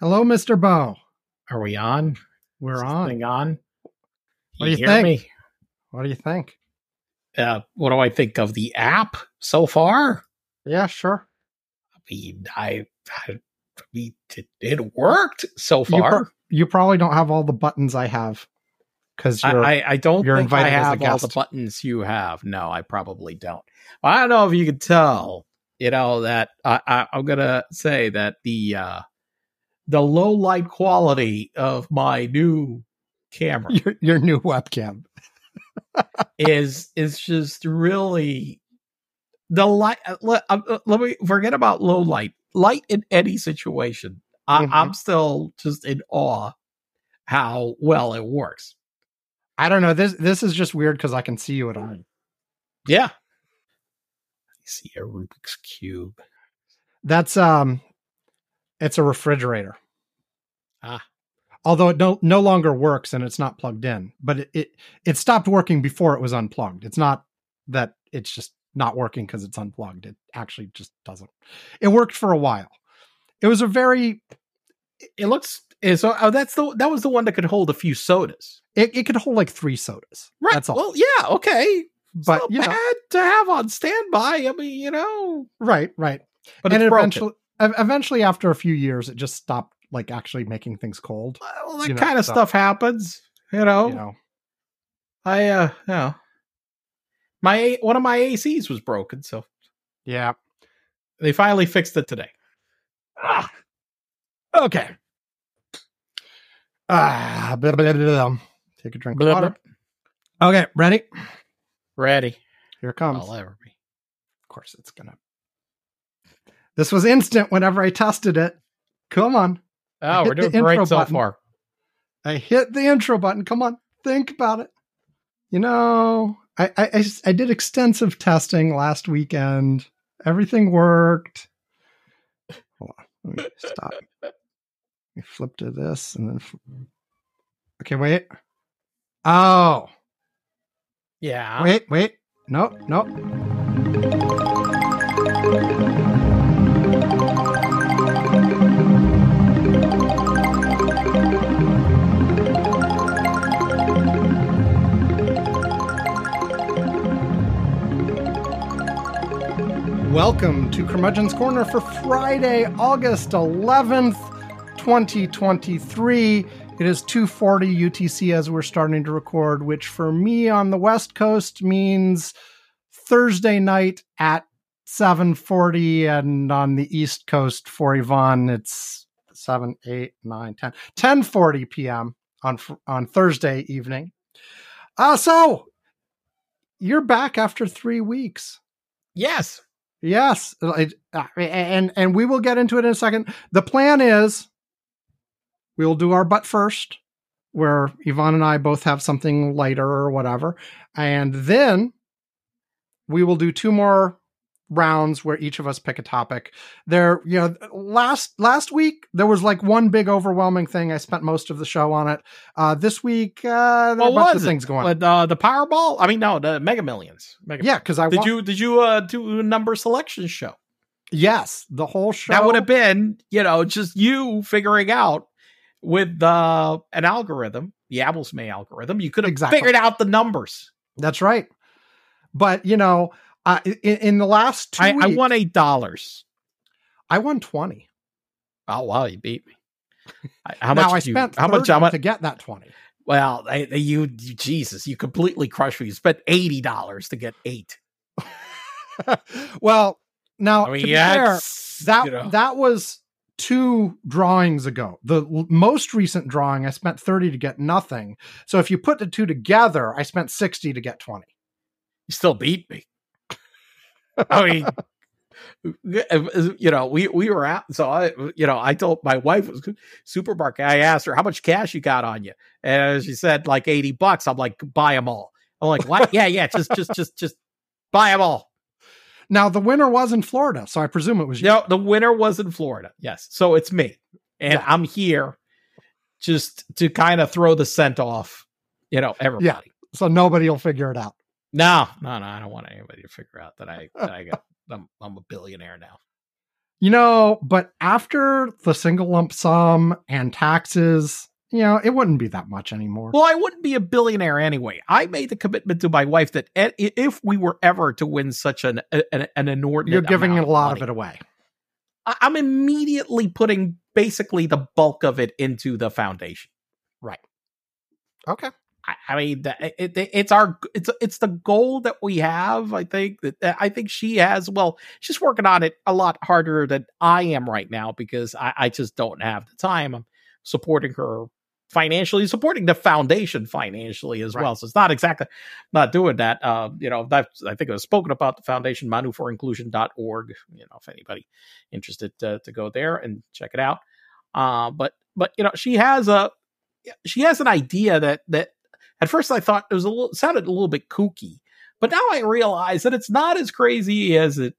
Hello, Mr. Bo. Are we on? We're on. On. What do you hear think? me? What do you think? Uh, what do I think of the app so far? Yeah, sure. I mean, I, I, I mean, it, it worked so You, far. pro- you probably don't have all the buttons I have because I, you're. I, I don't you're think I invited as a have all the buttons you have. No, I probably don't. I don't know if you could tell. You know that I, I, I'm gonna say that the uh, the low light quality of my new camera your, your new webcam. is is just really the light. uh, Let, uh, let me forget about low light. Light in any situation, I, Mhm. I'm still just in awe how well it works. I don't know. This this is just weird because I can see you at all. Yeah. I see a Rubik's cube. That's um, it's a refrigerator. Ah. Although it no no longer works and it's not plugged in, but it it, it stopped working before it was unplugged. It's not that it's just not working because it's unplugged. It actually just doesn't. It worked for a while. It was a very It looks is oh that's the that was the one that could hold a few sodas. it, it could hold like three sodas. That's all. Well, yeah, okay. but you know, bad to have on standby. I mean, you know, right, right. but and it's broken. eventually, eventually, after a few years, it just stopped like actually making things cold. Well, that you know, kind of so- stuff happens. You know, You know, I uh, you know, my one of my ACs was broken, so yeah. they finally fixed it today. Ah. Okay. Ah, blah, blah, blah, take a drink of water. Okay, ready? Ready? Here it comes. I'll ever be. Of course, it's gonna. This was instant whenever I tested it. Come on. Oh, we're doing great so button. far. I hit the intro button. Come on, think about it. You know, I, I, I did extensive testing last weekend. Everything worked. Hold on, let me stop. Let me flip to this and then. Okay, wait. Oh, Yeah. wait, wait. No, no. Welcome to Curmudgeon's Corner for Friday, August 11th, 2023. It is 2:40 UTC as we're starting to record, which for me on the West Coast means Thursday night at 7:40 and on the East Coast for Ivan it's 7 8 9 10 10:40 p.m. on on Thursday evening. Uh so you're back after 3 weeks. Yes. Yes, uh, and and we will get into it in a second. The plan is we will do our butt first, where Ivan and I both have something lighter or whatever, and then we will do two more rounds where each of us pick a topic. There, you know, last last week there was like one big overwhelming thing. I spent most of the show on it. Uh, this week, uh, there What was of it? things going. on. But uh, the Powerball. I mean, no, the Mega Millions. Mega Yeah, because I Did you did you uh do a number selection show? Yes, the whole show. That would have been, you know, just you figuring out with uh an algorithm, the Apple's May algorithm. You could have Exactly. figured out the numbers. That's right. But you know, uh, in, in the last two I, I won eight dollars. I won twenty. Oh wow, you beat me. How now much? I you, spent how much? 30 How much? to get that twenty. Well, I, you, you, Jesus, you completely crushed me. You spent eighty dollars to get eight. well, now I mean, to be yeah, fair, that you know. that was two drawings ago. The l- most recent drawing, I spent thirty to get nothing. So if you put the two together, I spent sixty to get twenty. you still beat me. I mean, you know, we we were out. So I, you know, I told my wife was supermarket. I asked her how much cash you got on you, and she said like eighty bucks. I'm like, buy them all. I'm like, what? yeah, yeah, just just just just buy them all. Now the winner was in Florida, so I presume it was you. No, the winner was in Florida. Yes, so it's me, and Yeah. I'm here just to kind of throw the scent off. You know, everybody. Yeah. So nobody will figure it out. No, no, no. I don't want anybody to figure out that I that I got. I'm, I'm a billionaire now. You know, but after the single lump sum and taxes, you know, it wouldn't be that much anymore. Well, I wouldn't be a billionaire anyway. I made the commitment to my wife that if we were ever to win such an an, an inordinate, You're giving a lot money, of it away. I'm immediately putting basically the bulk of it into the foundation. Right. Okay. I, I mean, it, it, it's our it's it's the goal that we have. I think that I think she has. Well, she's working on it a lot harder than I am right now because I, I just don't have the time. I'm supporting her financially, supporting the foundation financially as Right. well. So it's not exactly not doing that. Uh, you know, that I think I've spoken about the foundation, manuforinclusion.org. You know, if anybody interested to, to go there and check it out. Uh, but but you know, she has a she has an idea that that at first I thought it was a little sounded a little bit kooky, but now I realize that it's not as crazy as it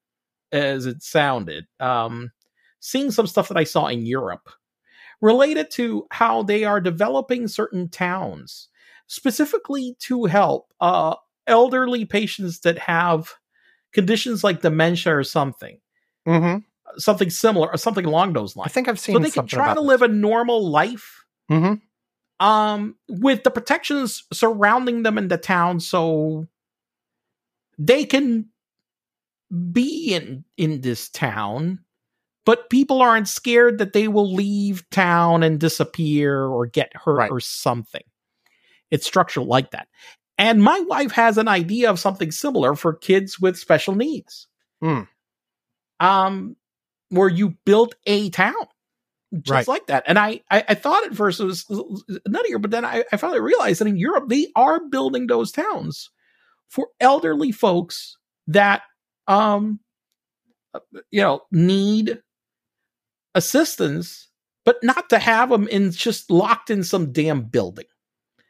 as it sounded. Um, seeing some stuff that I saw in Europe related to how they are developing certain towns specifically to help uh, elderly patients that have conditions like dementia or something, Mm-hmm. something similar or something along those lines. I think I've seen So they can try to this. live a normal life Mhm. Um with the protections surrounding them in the town so they can be in in this town but people aren't scared that they will leave town and disappear or get hurt Right. or something it's structured like that and my wife has an idea of something similar for kids with special needs Hmm. um where you built a town just Right. like that. And I, I, I thought at first it was nuttier, but then I, I finally realized that in Europe they are building those towns for elderly folks that, um, you know, need assistance, but not to have them in just locked in some damn building.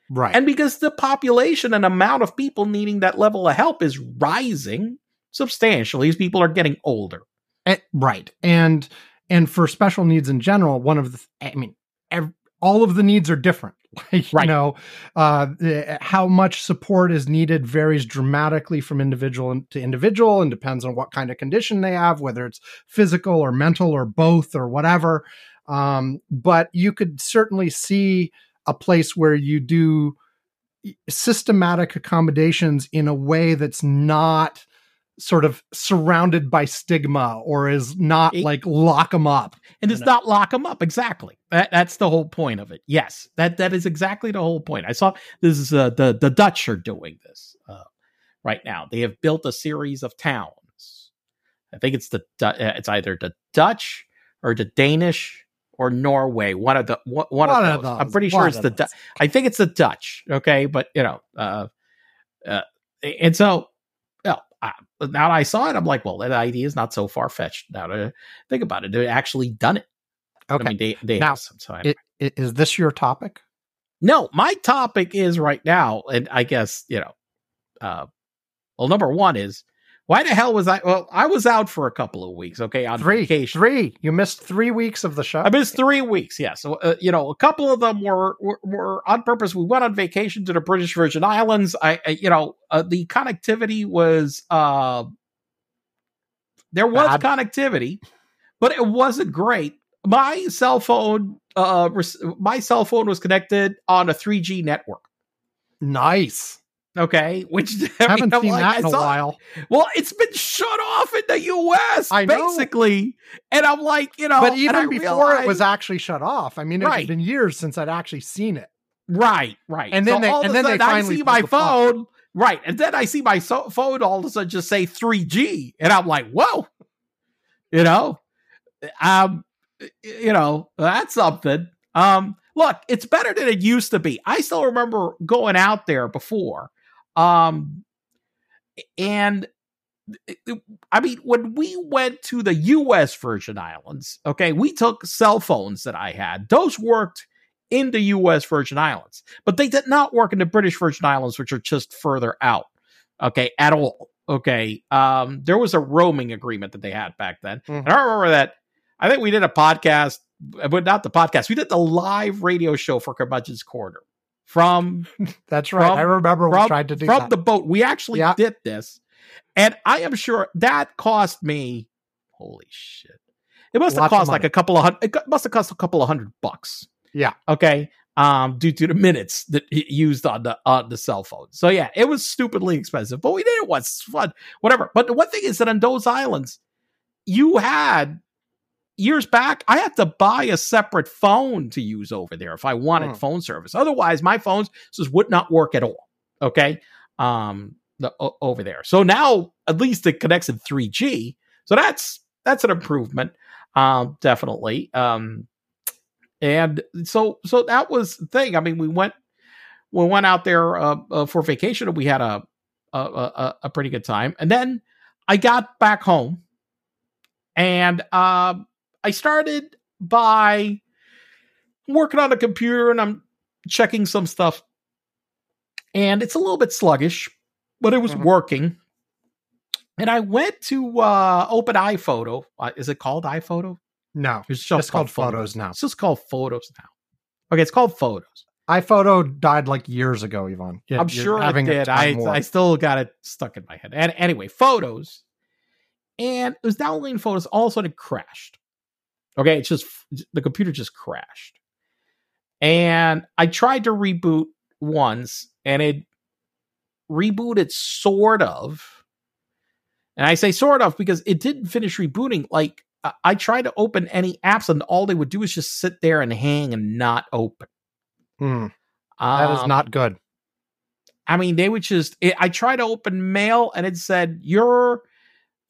Right. And because the population and amount of people needing that level of help is rising substantially as people are getting older. Eh, right. And and for special needs in general, one of the I mean, all of the needs are different. Like, Right. You know, uh, the- how much support is needed varies dramatically from individual to individual, and depends on what kind of condition they have, whether it's physical or mental or both or whatever. Um, but you could certainly see a place where you do systematic accommodations in a way that's not sort of surrounded by stigma or is not It- like lock them up. and it's know. not lock them up exactly. That, that's the whole point of it yes. That that is exactly the whole point. I saw this is uh, the the dutch are doing this uh, right now. They have built a series of towns. I think it's the uh, it's either the dutch or the danish or norway one of the one, one One of, of those. i'm those, pretty sure it's the Du- i think it's the dutch okay? But you know uh uh and so I, now that I saw it, I'm like, well, that idea is not so far fetched. Now to think about it, they've actually done it. Okay. I mean, they they Now, time. it- is this your topic? no, my topic is right now, and I guess you know, uh, well, number one is why the hell was I? Well, I was out for a couple of weeks. Okay, on Three. vacation. Three. You missed three weeks of the show. I missed three weeks. Yeah, so uh, you know, a couple of them were, were were on purpose. We went on vacation to the British Virgin Islands. I, I you know, uh, the connectivity was uh, there was Bad. connectivity, but it wasn't great. My cell phone, uh, my cell phone was connected on a 3G network. nice. Okay, which I Haven't mean, seen like, that in a saw- while. Well, it's been shut off in the U.S. I know. basically, and I'm like, you know, but even before it was actually shut off. I mean, it's Right. been years since I'd actually seen it. Right, right. And then they- all and then they sudden I finally see my the plug. phone. Right, and then I see my so- phone all of a sudden just say 3G, and I'm like, whoa, you know, um, you know, that's something. Um, look, it's better than it used to be. I still remember going out there before, um, and I mean, when we went to the U.S. Virgin Islands, okay, we took cell phones that I had; those worked in the U.S. Virgin Islands, but they did not work in the British Virgin Islands, which are just further out. Okay, at all. Okay, um, there was a roaming agreement that they had back then, Mhm. and I remember that. I think we did a podcast, but not the podcast. We did the live radio show for Curmudgeon's Corner from That's right. From- I remember we from, tried to do from that. the boat. We actually Yeah. did this, and I am sure that cost me. Holy shit! It must have Lots of cost like a couple of hundred. It must have cost a couple of hundred bucks. Yeah. Okay. Um, due to the minutes that it used on the on the cell phone. So yeah, it was stupidly expensive, but we did it once. Fun, whatever. But the one thing is that on those islands, you had years back. I had to buy a separate phone to use over there if I wanted phone service. Otherwise, my phones just would not work at all. Okay. Um, the, o- over there. So now at least it connects in 3G. So that's that's an improvement. Um, definitely. Um, and so so that was the thing. I mean, we went we went out there uh, uh, for vacation and we had a a, a a pretty good time. And then I got back home and um I started by working on a computer and I'm checking some stuff. And it's a little bit sluggish, but it was Mhm. working. And I went to uh, open iPhoto. Uh, is it called iPhoto? No, It's just it's called Photos now. It's just called Photos now. Okay, it's called Photos. iPhoto died like years ago, Ivan. Yeah, I'm sure did. I warp. I still got it stuck in my head. And anyway, Photos, and it was downloading Photos. All of a sudden, it crashed. Okay, it's just the computer just crashed, and I tried to reboot once, and it rebooted sort of. And I say sort of because it didn't finish rebooting. Like I- I tried to open any apps, and all they would do is just sit there and hang and not open. Hmm, that is Um, not good. I mean, they would just. It, I tried to open mail and it said your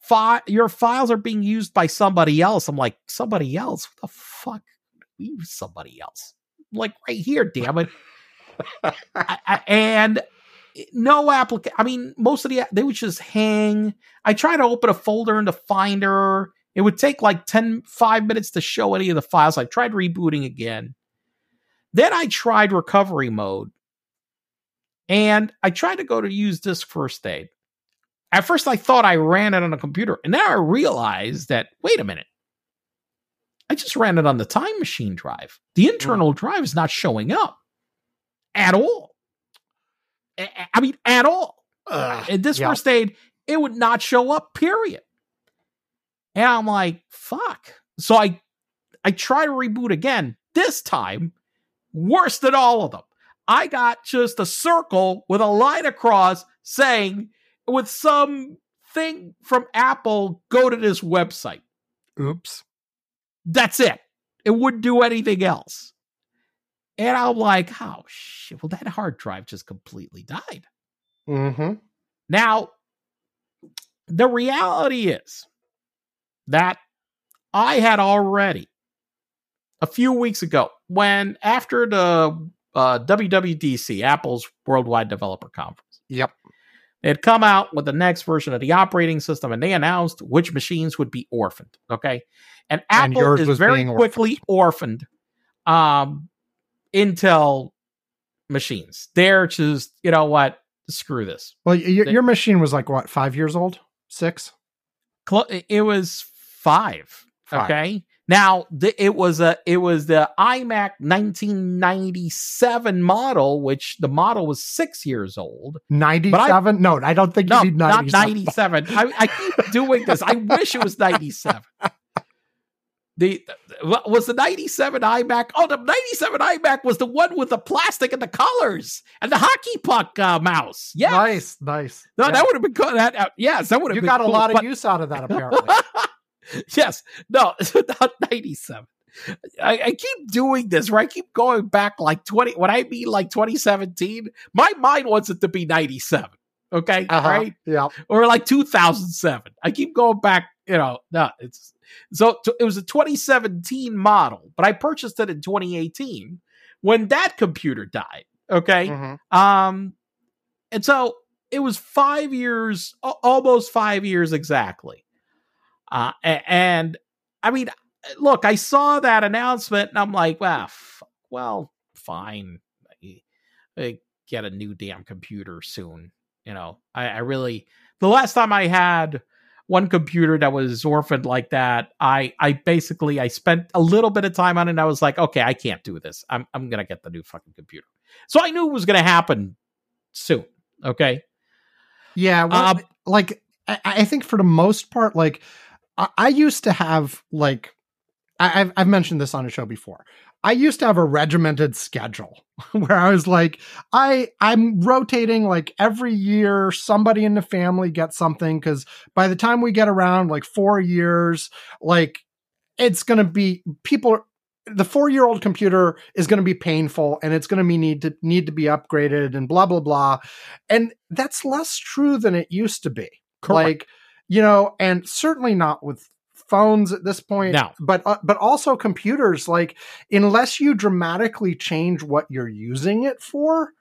fi- your files are being used by somebody else. I'm like, somebody else? What the fuck? Use somebody else? I'm like right here, damn it. I, I, and no application. I mean, most of the they would just hang. I tried to open a folder in the Finder. It would take like 10, 5 minutes to show any of the files. I tried rebooting again. Then I tried recovery mode. And I tried to go to use disk first aid. At first, I thought I ran it on a computer. And now I realized that, wait a minute. I just ran it on the time machine drive. The mm. internal drive is not showing up at all. I mean, at all. Ugh, In this yeah. first aid, it would not show up, period. And I'm like, fuck. So I I try to reboot again. This time, worse than all of them. I got just a circle with a line across saying, with some thing from Apple, go to this website. Oops. That's it. It wouldn't do anything else. And I'm like, oh shit. Well, that hard drive just completely died. Mm-hmm. Now, the reality is that I had already a few weeks ago, when after the uh, WWDC, Apple's Worldwide Developer Conference, Yep. They had come out with the next version of the operating system and they announced which machines would be orphaned. Okay. And And Apple yours is was very quickly orphaned um, Intel machines. They're just, you know what? Screw this. Well, your, your machine was like what, five years old? Six? Clo- it was five. Five. Okay. Now the, it was a it was the iMac 1997 model, which the model was six years old. 97? no, I don't think No, you need 97. not 97. 97. I, I keep doing this. I wish it was 97. The what was the 97 iMac? Oh, the 97 iMac was the one with the plastic and the colors and the hockey puck uh, mouse. Yeah, Nice, nice. no, Yeah. that would have been good. That uh, yes, that would have you been got a cool, lot of but- use out of that, apparently. yes. No, it's not 97. I, I keep doing this where I keep going back like 20. When I mean like 2017, my mind wants it to be 97. Okay. Uh-huh. Right. Yeah. Or like 2007. I keep going back, you know, no, it's so t- it was a 2017 model, but I purchased it in 2018 when that computer died. Okay. Mhm. Um, and so it was five years, almost five years exactly. Uh, and I mean, look, I saw that announcement and I'm like, well, f- well, fine. I- I get a new damn computer soon. You know, I, I really, the last time I had one computer that was orphaned like that, I, I basically, I spent a little bit of time on it and I was like, okay, I can't do this. I'm, I'm going to get the new fucking computer. So I knew it was going to happen soon. Okay. Yeah. Well, Um, like, I, I think for the most part, like, I, I used to have like I, I've I've mentioned this on a show before. I used to have a regimented schedule where I was like, I I'm rotating like every year. Somebody in the family gets something because by the time we get around like four years, like it's gonna be people. The four year old computer is going to be painful and it's going to be need to need to be upgraded and blah blah blah, and that's less true than it used to be. Correct. Like you know, and certainly not with phones at this point No. but uh, but also computers like unless you dramatically change what you're using it for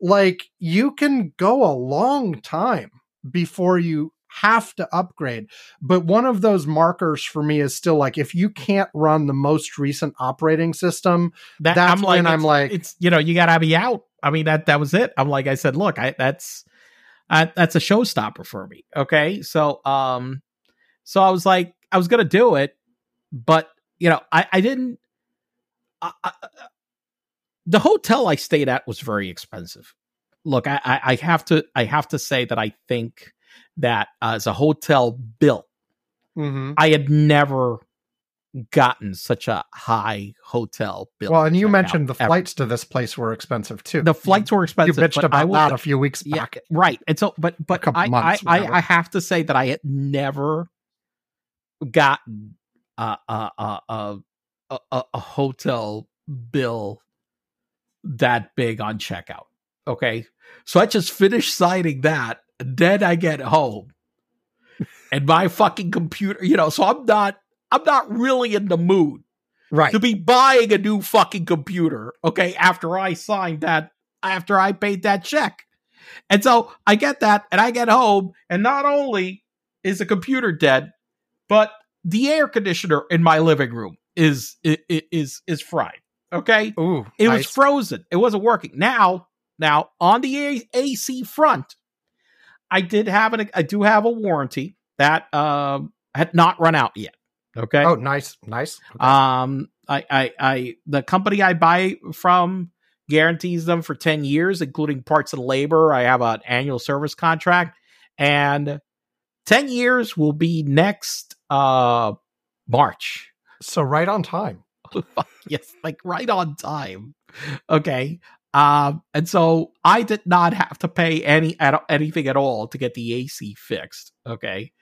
like you can go a long time before you have to upgrade but one of those markers for me is still like if you can't run the most recent operating system That, That's I'm like, when I'm like- it's you know, you gotta be out. I mean, that that was it. I'm like, I said, look, I that's I, that's a showstopper for me. Okay, so um, so I was like, I was gonna do it, but you know, I I didn't. I, I, the hotel I stayed at was very expensive. Look, I, I I have to I have to say that I think that uh, as a hotel bill, mm-hmm. I had never gotten such a high hotel bill. well and you mentioned the ever. flights to this place were expensive too The flights were expensive. you bitched I about will that a few weeks yeah, back right. And so, but but I, I, months, I whatever. I have to say that I had never gotten a a uh, a, a, a hotel bill that big on checkout. Okay, so I just finished signing that, then I get home, and my fucking computer, you know, so I'm not. I'm not really in the mood right to be buying a new fucking computer, okay, after I signed that, after I paid that check. And so I get that and I get home, and not only is the computer dead, but the air conditioner in my living room is is is fried. Okay? Ooh, It was frozen. It wasn't working. Now, now on the AC front, I did have an I do have a warranty that um had not run out yet. Okay. oh nice nice Okay. Um, I, I, I, the company I buy from guarantees them for 10 years, including parts and labor. I have an annual service contract and 10 years will be next, uh, March. so right on time yes, like right on time. Okay. Um, and so I did not have to pay any at, anything at all to get the AC fixed. Okay.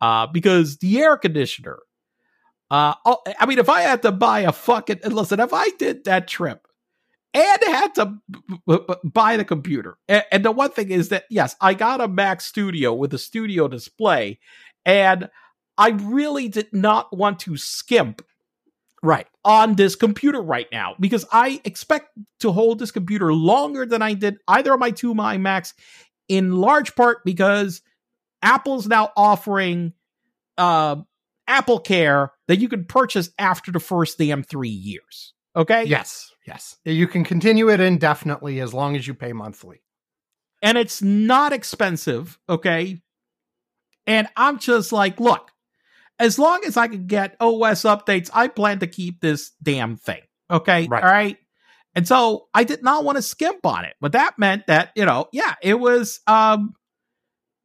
Uh, because the air conditioner, uh, oh, I mean, if I had to buy a fucking, listen, if I did that trip and had to b- b- buy the computer, and, and the one thing is that, yes, I got a Mac Studio with a studio display, and I really did not want to skimp right on this computer right now because I expect to hold this computer longer than I did either of my two iMacs, in large part because Apple's now offering uh, Apple Care that you can purchase after the first damn three years. Okay. Yes, yes. You can continue it indefinitely as long as you pay monthly. and it's not expensive, okay? And I'm just like, look, as long as I can get OS updates, I plan to keep this damn thing, okay? Right. All right. And so I did not want to skimp on it, but that meant that you know, yeah, it was um,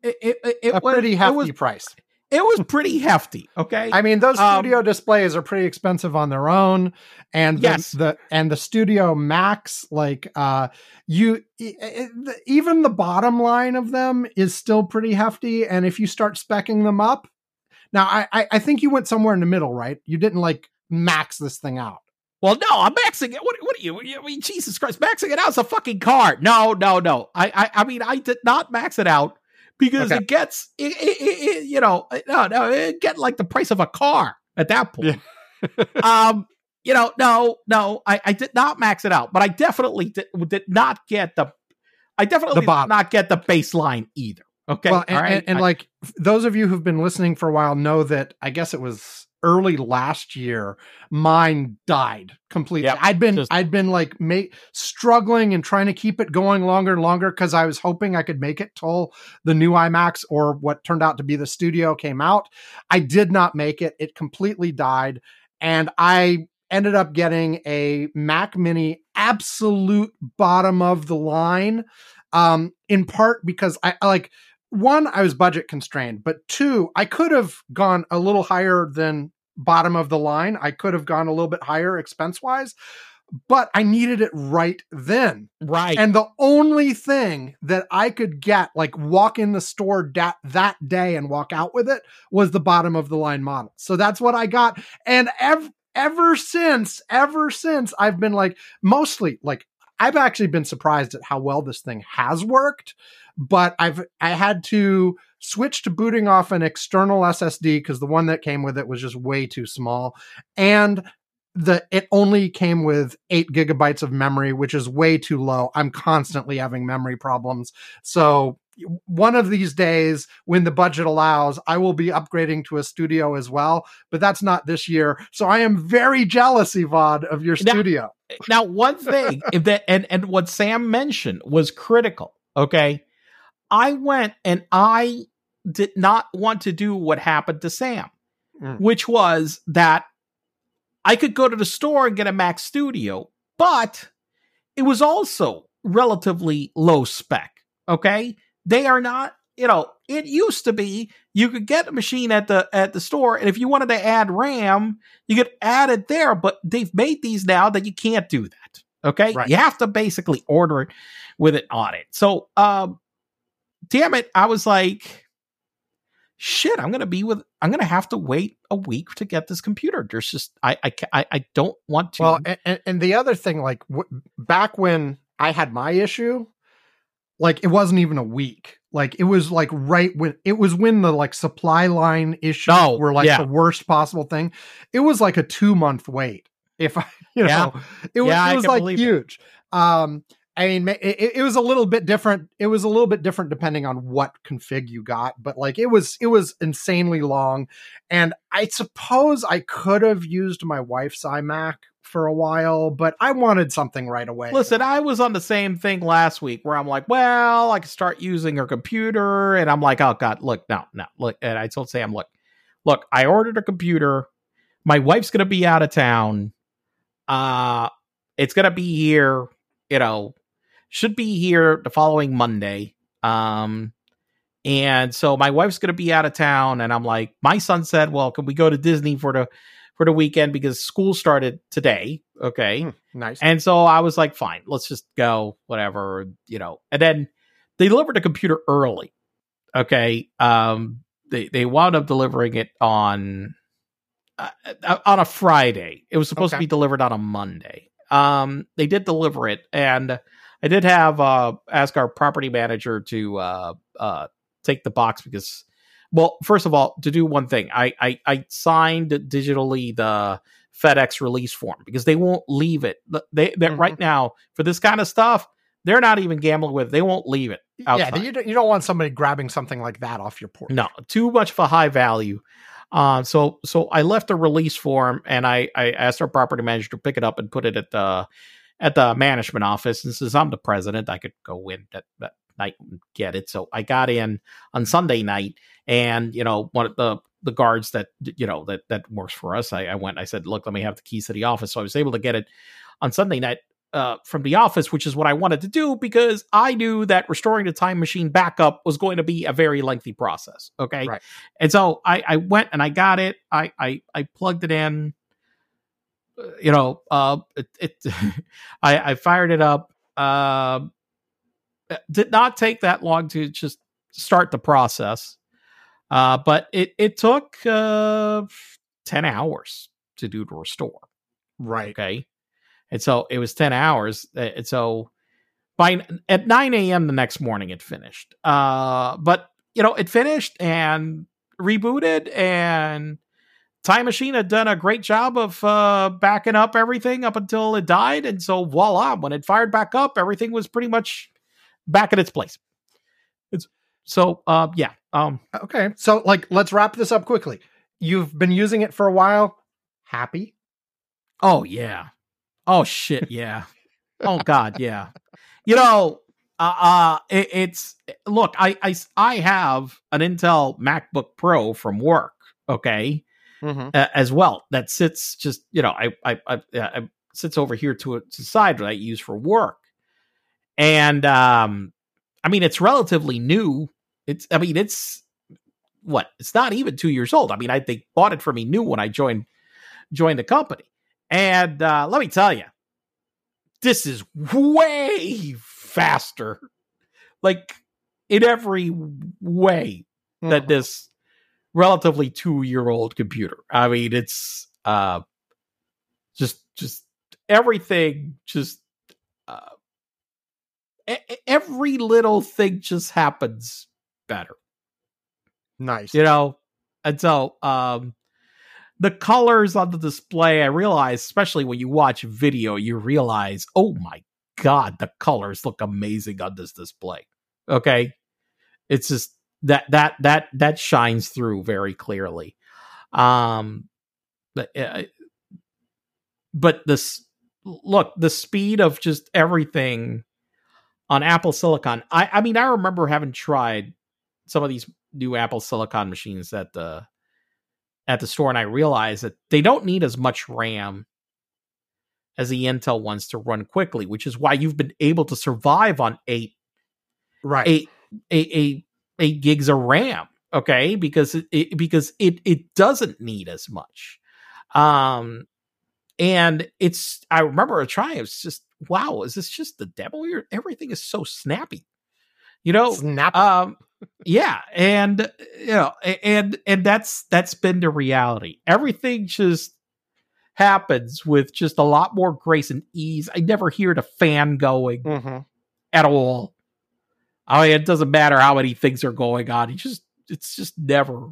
it it, it, it a was pretty it hefty was price. It was pretty hefty, okay? I mean, those Um, studio displays are pretty expensive on their own, and the, Yes. the and the Studio Macs, like uh, you e- the- even the bottom line of them is still pretty hefty. And if you start specking them up, now I I, I think you went somewhere in the middle, right? You didn't like max this thing out. Well, no, I'm maxing it. What, what are you? I mean, Jesus Christ, maxing it out is a fucking car. No, no, no. I, I, I mean, I did not max it out because Okay. it gets, it, it, it, you know, no, no, it get like the price of a car at that point. Yeah. um, you know, no, no, I, I did not max it out, but I definitely did, did not get the, I definitely The did not get the baseline either. Okay, well, and, all right, and, and I- like those of you who've been listening for a while know that I guess it was early last year mine died completely. Yep, I'd been just- I'd been like ma- struggling and trying to keep it going longer and longer because I was hoping I could make it till the new iMacs or what turned out to be the studio came out. I did not make it. It completely died, and I ended up getting a Mac Mini absolute bottom of the line um in part because I, I like one i was budget constrained but two i could have gone a little higher than bottom of the line. I could have gone a little bit higher expense wise, but I needed it right then. Right. And the only thing that I could get, like walk in the store that that day and walk out with it, was the bottom of the line model. So that's what I got. And ev- ever since, ever since, I've been like, mostly like, I've actually been surprised at how well this thing has worked. But I've I had to switch to booting off an external SSD because the one that came with it was just way too small, and the it only came with eight gigabytes of memory, which is way too low. I'm constantly having memory problems. So one of these days, when the budget allows, I will be upgrading to a studio as well. But that's not this year. So I am very jealous, Ivan, of your Now- studio. now one thing if that and and what Sam mentioned was critical. Okay, I went and I did not want to do what happened to Sam, Mm. which was that I could go to the store and get a Mac Studio, but it was also relatively low spec. Okay, they are not. You know, it used to be you could get a machine at the at the store, and if you wanted to add RAM, you could add it there. But they've made these now that you can't do that. Okay, Right. you have to basically order it with it on it. So, um, damn it, I was like, shit, I'm gonna be with. I'm gonna have to wait a week to get this computer. There's just I I I, I don't want to. Well, and- and, the other thing, like w- back when I had my issue, like it wasn't even a week. Like it was like right when it was when the like supply line issues Oh, were like yeah. the worst possible thing. It was like a two month wait. If I, you know, Yeah. it was Yeah, it was like believe it. huge. Um, I mean, it, it was a little bit different. It was a little bit different depending on what config you got, but like it was, it was insanely long. And I suppose I could have used my wife's iMac for a while, but I wanted something right away. Listen, I was on the same thing last week where I'm like, well, I can start using her computer. And I'm like, oh, God, look, no, no, look. And I told Sam, look, look, I ordered a computer. My wife's going to be out of town. Uh, it's going to be here, you know, should be here the following Monday. Um, and so my wife's going to be out of town. And I'm like, my son said, well, can we go to Disney for the, for the weekend because school started today. Okay. Hmm, nice. And so I was like, fine, let's just go, whatever, you know. And then they delivered the computer early. Okay. Um, they they wound up delivering it on uh, uh, on a Friday. It was supposed to be delivered on a Monday. Um, they did deliver it, and I did have uh ask our property manager to uh uh take the box because well, first of all, to do one thing, I I, I signed digitally the FedEx release form because they won't leave it. They they Mhm. right now for this kind of stuff, they're not even gambling with. It. They won't leave it. yeah, you don't, you don't want somebody grabbing something like that off your porch. No, too much of a high value. Uh, so so I left a release form and I I asked our property manager to pick it up and put it at the at the management office. And says, I'm the president, I could go in that, that night and get it. So I got in on Sunday night, and you know one of the the guards that you know that that works for us. I, I went. I said, look, let me have the keys to the office. So I was able to get it on Sunday night. Uh, from the office, which is what I wanted to do because I knew that restoring the time machine backup was going to be a very lengthy process. Okay. Right. And so I, I went and I got it. I, I, I plugged it in. Uh, You know, uh, it, it I, I fired it up. It did not take that long to just start the process. Uh, but it, it took uh, 10 hours to do the restore. Right. Okay. And so it was 10 hours. Uh, And so by at 9 a.m. the next morning, it finished. Uh, but, you know, it finished and rebooted and Time Machine had done a great job of uh, backing up everything up until it died. And so voila, when it fired back up, everything was pretty much back at its place. It's so, uh, yeah. Um, Okay. So, like, let's wrap this up quickly. You've been using it for a while. Happy? Oh yeah. Oh shit, yeah. oh god, yeah. You know, uh, uh it, it's look, I, I I have an Intel MacBook Pro from work, okay, Mm-hmm. uh, as well. That sits just you know, I I I, I sits over here to, to the side that I use for work, and um, I mean it's relatively new. It's I mean it's what? It's not even two years old. I mean, I they bought it for me new when I joined joined the company, and uh, let me tell you, this is way faster, like in every way than Mhm. this relatively two year old computer. I mean, it's uh, just just everything just uh, e- every little thing just happens better nice. you know and so um the colors on the display i realize especially when you watch video you realize oh my god the colors look amazing on this display okay it's just that that that that shines through very clearly um but uh, but this look the speed of just everything on apple silicon i i mean i remember having tried some of these new apple silicon machines at the at the store and i realized that they don't need as much ram as the intel ones to run quickly which is why you've been able to survive on eight Right. eight eight eight eight gigs of RAM. Okay, because it, it because it it doesn't need as much. Um, and it's I remember trying. It's just wow. Is this just the demo? Here? Everything is so snappy. You know, Snap. um yeah and you know and and that's that's been the reality everything just happens with just a lot more grace and ease i never hear the fan going hmm at all. Oh, I mean, it doesn't matter how many things are going on. You just, it's just never,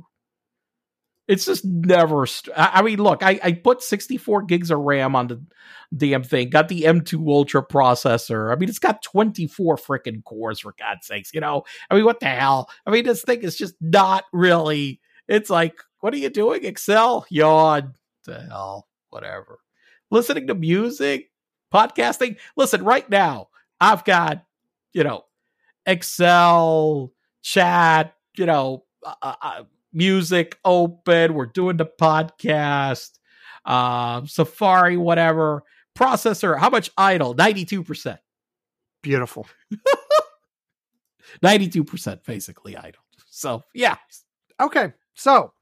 it's just never. St- I I mean, look, I, I put 64 gigs of RAM on the damn thing, got the M2 Ultra processor. I mean, it's got 24 freaking cores, for God's sakes. You know, I mean, what the hell? I mean, this thing is just not really, it's like, what are you doing? Excel? Yawn. The hell, whatever. Listening to music, podcasting. Listen, right now, I've got, you know, Excel, chat, you know, uh, uh, music open. We're doing the podcast, uh, Safari, whatever. Processor, how much idle? 92%. Beautiful. 92% basically idle. So, yeah. Okay. So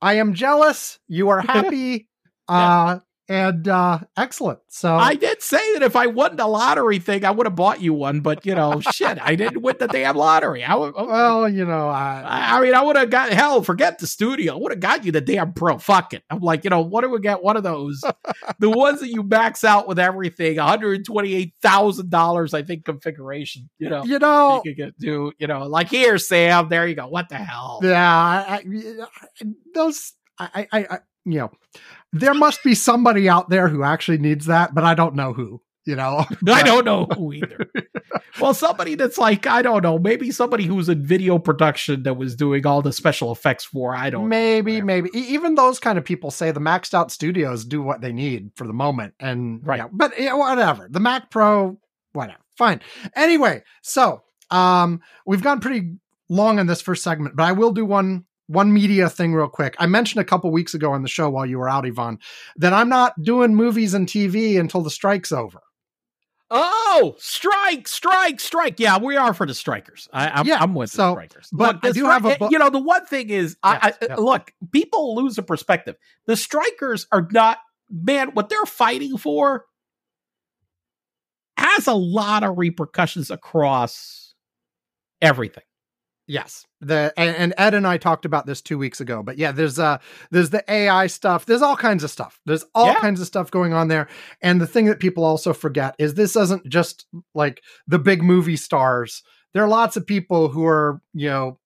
I am jealous. You are happy. uh and uh excellent. So I did say that if I won the lottery thing, I would have bought you one, but you know, shit, I didn't win the damn lottery. I, would- well, you know, I I I mean, I would have got hell. Forget the studio. I would have got you the damn pro. Fuck it. I'm like, you know, what do we get? One of those, the ones that you max out with everything, one hundred twenty-eight thousand dollars, I think, configuration. You know, you know, you could get do, you know, like here, Sam. There you go. What the hell? yeah, I, I, those I, I I you know, there must be somebody out there who actually needs that, but I don't know who, you know. I don't know who either. well, somebody that's like, I don't know, maybe somebody who's in video production that was doing all the special effects for. I don't. Maybe, Whatever. maybe even those kind of people say the maxed out studios do what they need for the moment, and Right. yeah, but yeah, whatever. The Mac Pro, whatever, fine. Anyway, so um, we've gone pretty long in this first segment, but I will do one one media thing real quick. I mentioned a couple weeks ago on the show while you were out, Ivan, that I'm not doing movies and TV until the strike's over. Oh, strike, strike, strike. Yeah, we are for the strikers. I, I'm, Yeah, I'm with so- the strikers. but Look, I the do have a bu- You know, the one thing is, I, Yes, I, yes. look, people lose the perspective. The strikers are not, man, what they're fighting for has a lot of repercussions across everything. Yes. The and, Ed and I talked about this two weeks ago, but yeah, there's uh there's the AI stuff. There's all kinds of stuff. There's all Yeah. kinds of stuff going on there. And the thing that people also forget is this isn't just like the big movie stars. There are lots of people who are, you know,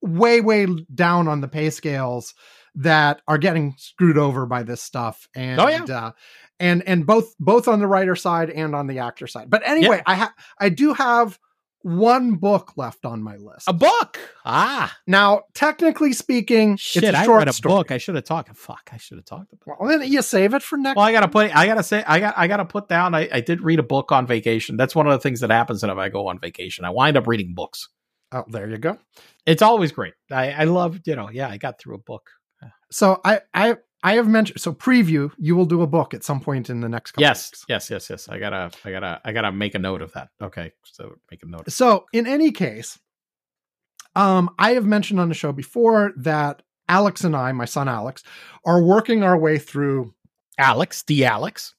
way, way down on the pay scales that are getting screwed over by this stuff. And Oh, yeah. uh and and both both on the writer side and on the actor side. But anyway, I ha- I do have one book left on my list. A book. Ah, Now, technically speaking, shit. it's a I short read a story. book. I should have talked. Fuck, I should have talked about Well, then you save it for next. Well, I gotta put. I gotta say. I got. I gotta put down. I, I did read a book on vacation. That's one of the things that happens if I go on vacation. I wind up reading books. oh, there you go. It's always great. I, I love. You know. Yeah, I got through a book. So I, I, I have mentioned. So preview. You will do a book at some point in the next couple. Yes. weeks. Yes. Yes. Yes. I gotta. I gotta. I gotta make a note of that. Okay. So make a note. So in any case, Um, I have mentioned on the show before that Alex and I, my son Alex, are working our way through Alex, the Alex.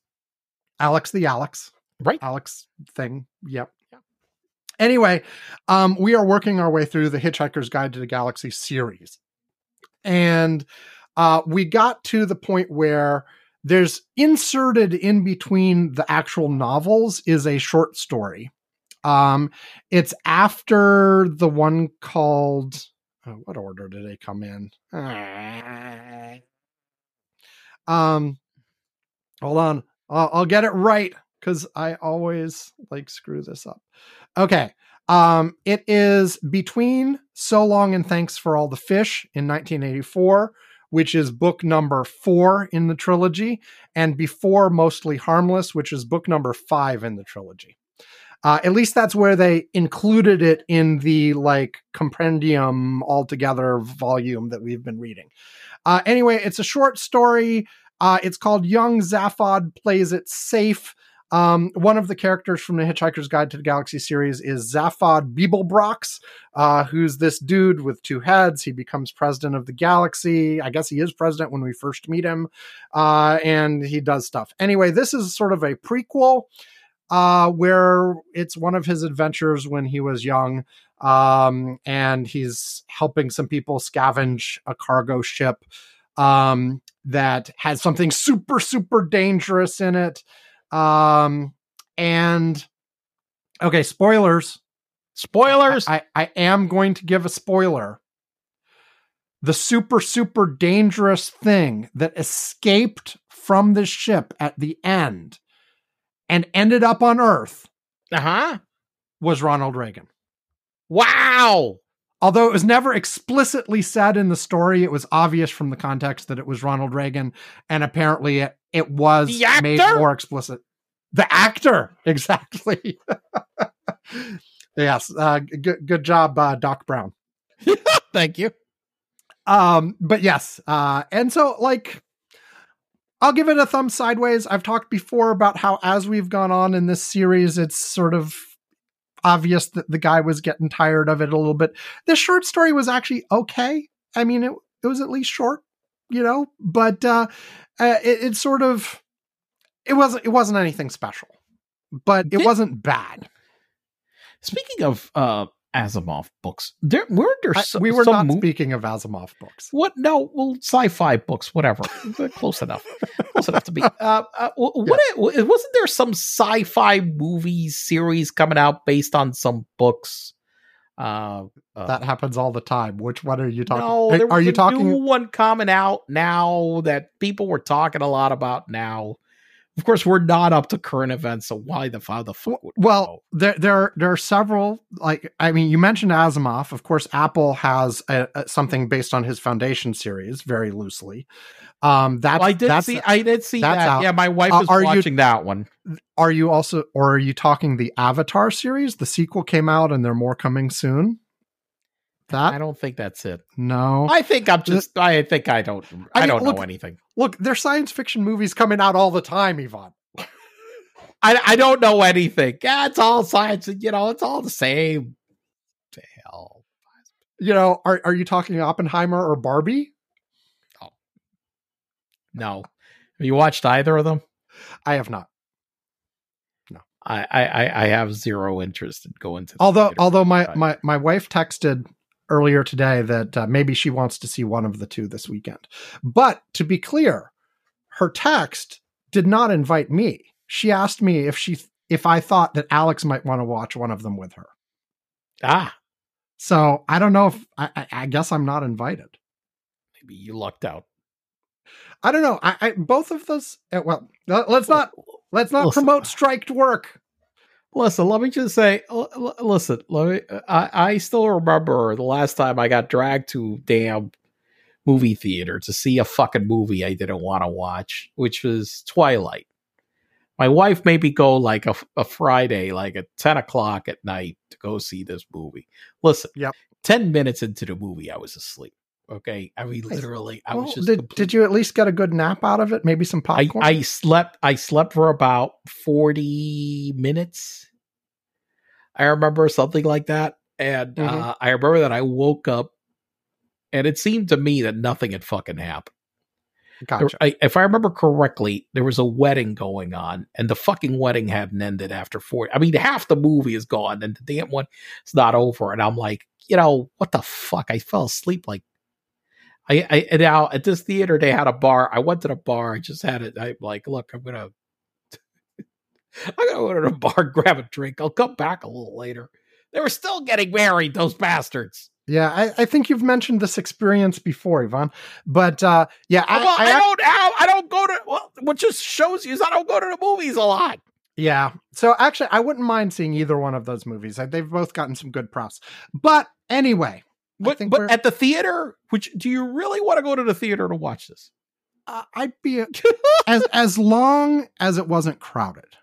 Alex the Alex. Right. Alex thing. Yep. Anyway, um, we are working our way through the Hitchhiker's Guide to the Galaxy series. And uh, we got to the point where there's inserted in between the actual novels is a short story. Um, it's after the one called oh, what order did they come in? Um, hold on, I'll, I'll get it right because I always like screw this up. Okay. Um, it is between So Long and Thanks for All the Fish in 1984, which is book number four in the trilogy, and Before Mostly Harmless, which is book number five in the trilogy. Uh, at least that's where they included it in the like compendium altogether volume that we've been reading. Uh, anyway, it's a short story. Uh, it's called Young Zaphod Plays It Safe. Um, one of the characters from the Hitchhiker's Guide to the Galaxy series is Zaphod Beeblebrox, uh, who's this dude with two heads. He becomes president of the galaxy. I guess he is president when we first meet him, uh, and he does stuff. Anyway, this is sort of a prequel uh, where it's one of his adventures when he was young. Um, and he's helping some people scavenge a cargo ship um, that has something super, super dangerous in it. Um, and okay, spoilers. Spoilers. I, I am going to give a spoiler. The super, super dangerous thing that escaped from this ship at the end and ended up on Earth Uh huh. was Ronald Reagan. Wow. Although it was never explicitly said in the story, it was obvious from the context that it was Ronald Reagan, and apparently it, it was made more explicit. The actor, exactly. yes, uh, good good job, uh, Doc Brown. Thank you. Um, but yes, uh, and so like I'll give it a thumb sideways. I've talked before about how as we've gone on in this series, it's sort of obvious that the guy was getting tired of it a little bit. This short story was actually okay. I mean, it it was at least short, you know, but uh, uh it, it sort of it wasn't it wasn't anything special, but it Did- wasn't bad. Speaking of uh Asimov books, there weren't there I- we were not mo- speaking of Asimov books. What? No, well, sci-fi books, whatever. Close enough. Close enough to be. Uh, uh, wh- what? it- wasn't there some sci-fi movie series coming out based on some books? Uh, uh, That happens all the time. Which one are you talking? no, Are- there are you talking? new one coming out now that people were talking a lot about now. Of course, we're not up to current events, so why the how the fuck Well, know? there there there are several. Like I mean, you mentioned Asimov. Of course, Apple has a, a, something based on his Foundation series, very loosely. Um, that's Well, I did that's, see. I did see that. out. Yeah, my wife Uh, are you- watching that one. Are you also, or are you talking the Avatar series? The sequel came out, and there are more coming soon. That I don't think that's it. no. I think I'm just. I think I don't. I, I don't look- know anything. Look, there's science fiction movies coming out all the time, Ivan. I I don't know anything. Yeah, it's all science. You know, it's all the same. The hell. You know, are are you talking Oppenheimer or Barbie? Oh. No. Have you watched either of them? I have not. I I I- I have zero interest in going to. Although although my my my wife texted earlier today that uh, maybe she wants to see one of the two this weekend. But to be clear, her text did not invite me. She asked me if she if I thought that Alex might want to watch one of them with her. ah, So I don't know if I, I, I guess I'm not invited. maybe you lucked out. I don't know. I, I both of those. uh, Well, let- let's not let's not promote striked work. Listen, let me just say. l- Listen, let me. Uh, I I still remember the last time I got dragged to damn movie theater to see a fucking movie I didn't want to watch, which was Twilight. My wife made me go like a, a Friday, like at ten o'clock at night, to go see this movie. Listen, Yep. ten minutes into the movie, I was asleep. Okay, I mean, literally, I Well, was just. did complete- did you at least get a good nap out of it? Maybe some I, popcorn. I slept I slept for about 40 minutes. I remember something like that. and Mhm. uh, I remember that I woke up, and it seemed to me that nothing had fucking happened. Gotcha. I, if I remember correctly, there was a wedding going on, and the fucking wedding hadn't ended after four. I mean, half the movie is gone, and the damn one is not over. And I'm like, you know, what the fuck? I fell asleep like. I, I now at this theater they had a bar. I went to the bar. I just had it. I'm like, look, I'm gonna, I'm gonna go to the bar, grab a drink. I'll come back a little later. They were still getting married, those bastards. Yeah, I, I think you've mentioned this experience before, Ivan. But uh, yeah, I, well, I, I, don't. I, I don't go to. Well, what just shows you is I don't go to the movies a lot. yeah. So actually, I wouldn't mind seeing either one of those movies. They've both gotten some good props. But anyway, But, but at the theater, which do you really want to go to the theater to watch this? uh, I'd be as as long as it wasn't crowded,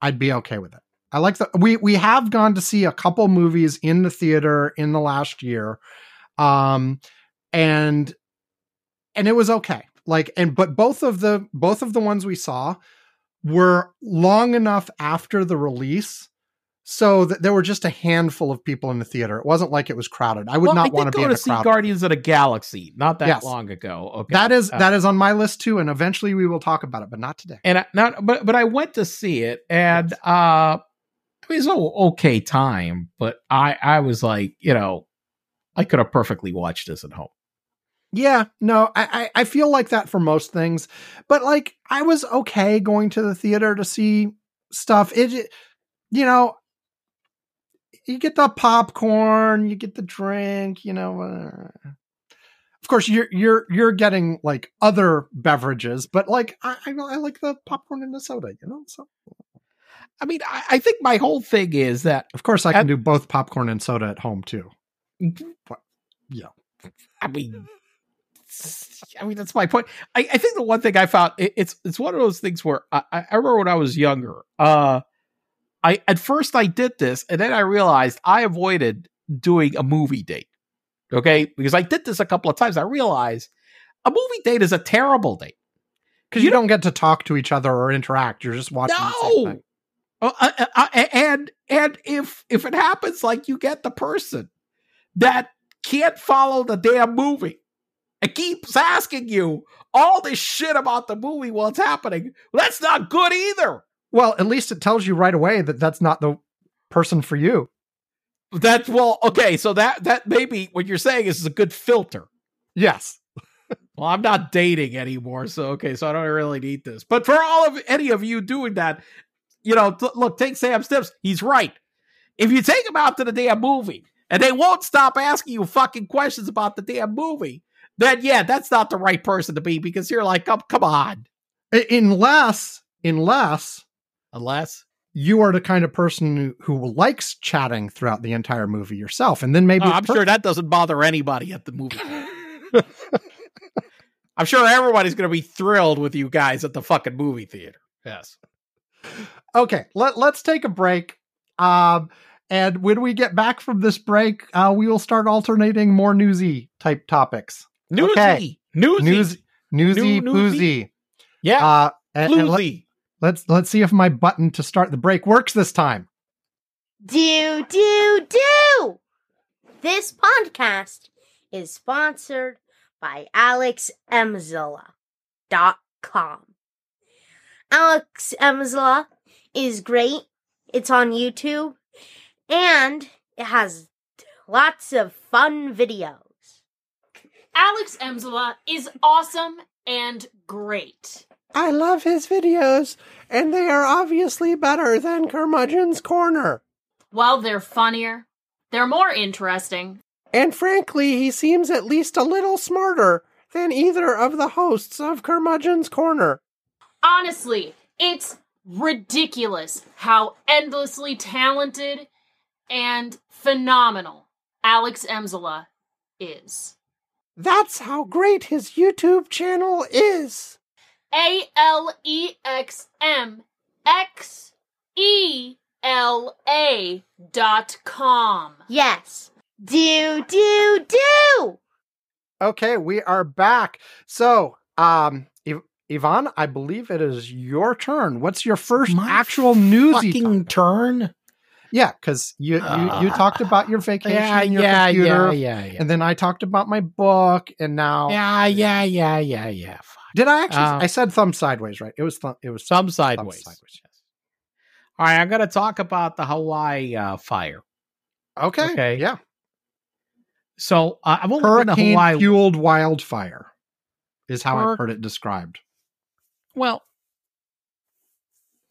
I'd be okay with it. I like the we we have gone to see a couple movies in the theater in the last year, um, and and it was okay. Like and but both of the both of the ones we saw were long enough after the release. So that there were just a handful of people in the theater. It wasn't like it was crowded. I would Well, not I want to be go in to see crowd. Guardians of the Galaxy not that Yes. long ago. Okay, That is Uh, that is on my list too, and eventually we will talk about it, but not today. and I, not, but but I went to see it, and Yes. uh, it was an okay time. But I I was like, you know, I could have perfectly watched this at home. Yeah, no, I, I I feel like that for most things, but like I was okay going to the theater to see stuff. It, it- you know, you get the popcorn, you get the drink, you know. Uh, of course, you're you're you're getting like other beverages, but like I I, I like the popcorn and the soda, you know. So I mean, I, I think my whole thing is that of course I can At- do both popcorn and soda at home too. But, Yeah. I mean, I mean that's my point. I, I think the one thing I found it, it's it's one of those things where I, I I remember when I was younger. Uh, I at first I did this, and then I realized I avoided doing a movie date. Okay, because I did this a couple of times. I realized a movie date is a terrible date. Because you, don't get to talk to each other or interact. You're just watching. the same No. thing. Uh, uh, uh, uh, and and if if it happens, like you get the person that can't follow the damn movie and keeps asking you all this shit about the movie while it's happening, well, that's not good either. Well, at least it tells you right away that that's not the person for you. That's well, okay. So that that maybe what you're saying is a good filter. Yes. Well, I'm not dating anymore, so okay, so I don't really need this. But for all of any of you doing that, you know, t- look, take Sam Stips. He's right. If you take him out to the damn movie and they won't stop asking you fucking questions about the damn movie, then yeah, that's not the right person to be because you're like, come, come on. Unless, unless Unless, you are the kind of person who, likes chatting throughout the entire movie yourself, and then maybe Oh, I'm sure that doesn't bother anybody at the movie. I'm sure everybody's going to be thrilled with you guys at the fucking movie theater. Yes. okay. Let Let's take a break. Um, and when we get back from this break, uh, we will start alternating more newsy type topics. Newsy. Okay. Newsy. News, newsy, New- poozy. newsy. Yeah. Uh, and, and let. Let's let's see if my button to start the break works this time. Do, do, do! This podcast is sponsored by AlexEmzilla.com. Alex Emzilla is great. It's on YouTube and it has lots of fun videos. Alex Emsula is awesome and great. I love his videos, and they are obviously better than Curmudgeon's Corner. Well, they're funnier, they're more interesting. And frankly, he seems at least a little smarter than either of the hosts of Curmudgeon's Corner. Honestly, it's ridiculous how endlessly talented and phenomenal Alex Emsula is. That's how great his YouTube channel is. A L E X M X E L A dot com. Yes. Do, do, do! Okay, we are back. So, um, Iv- Ivan, I believe it is your turn. What's your first My actual newsy? Fucking topic? turn. Yeah, because you, you you Uh, talked about your vacation, Yeah, and your yeah, computer, yeah, yeah, yeah. and then I talked about my book, and now Yeah, yeah, yeah, yeah, yeah. Fuck. Did I actually? Um, I said thumb sideways, right? It was thumb. It was thumb sideways. sideways. Yes. All right, I'm going to talk about the Hawaii uh, fire. Okay. Okay. Yeah. So uh, I've only been to Hurricane Hawaii. fueled wildfire is how Hur- I've heard it described. Well,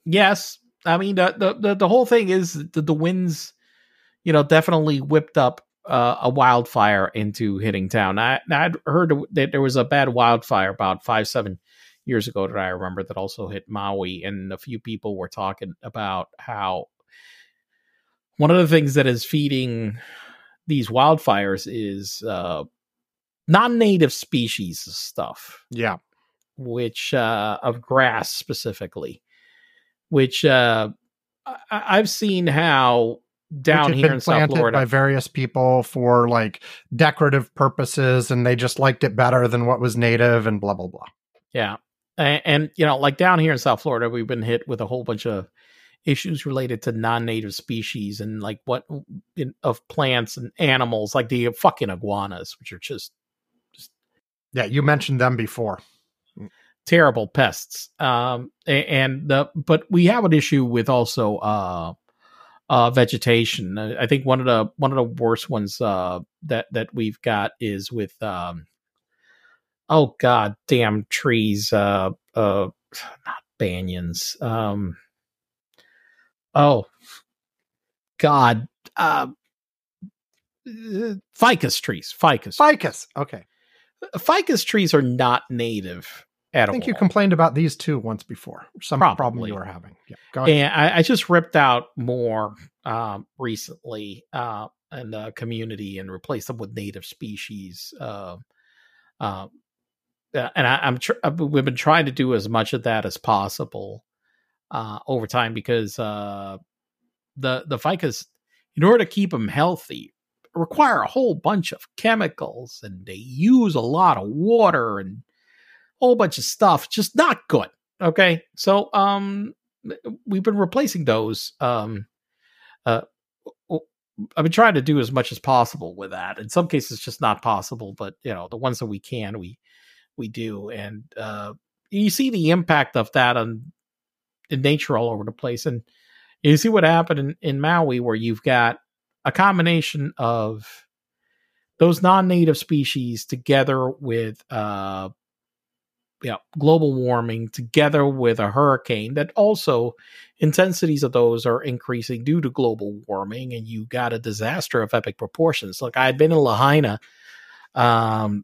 yes. I mean, the, the, the, the whole thing is the, the winds, you know, definitely whipped up uh, a wildfire into hitting town. I, I'd heard that there was a bad wildfire about five, seven years ago that I remember that also hit Maui. And a few people were talking about how one of the things that is feeding these wildfires is uh, non native species stuff Yeah. which uh, of grass specifically, which uh, I, I've seen how down Which had here been in South Florida. by various people for like decorative purposes, and they just liked it better than what was native, and blah blah blah. yeah, and, and you know, like down here in South Florida, we've been hit with a whole bunch of issues related to non-native species and like what in, of plants and animals, like the fucking iguanas, which are just just Yeah, you mentioned them before. terrible pests. Um, a- and the but we have an issue with also uh, uh, vegetation. I think one of the one of the worst ones uh, that that we've got is with um, oh god damn trees. Uh, uh, not banyans. Um, oh god. Uh, uh, ficus trees. Ficus. Ficus. Okay. ficus trees are not native at I think all. you complained about these two once before. Some problem you were having. Yeah. And I, I just ripped out more um, recently uh, in the community and replaced them with native species. Uh, uh, uh, and I, I'm tr- we've been trying to do as much of that as possible uh, over time because uh, the the ficus, in order to keep them healthy, require a whole bunch of chemicals and they use a lot of water and whole bunch of stuff. Just not good. Okay, so um, we've been replacing those. Um, uh, I've been trying to do as much as possible with that. In some cases, just not possible, but you know, the ones that we can, we we do, and uh, you see the impact of that on in nature all over the place, and you see what happened in, in Maui, where you've got a combination of those non-native species together with uh, know, global warming together with a hurricane that also intensities of those are increasing due to global warming and you got a disaster of epic proportions like i had been in lahaina um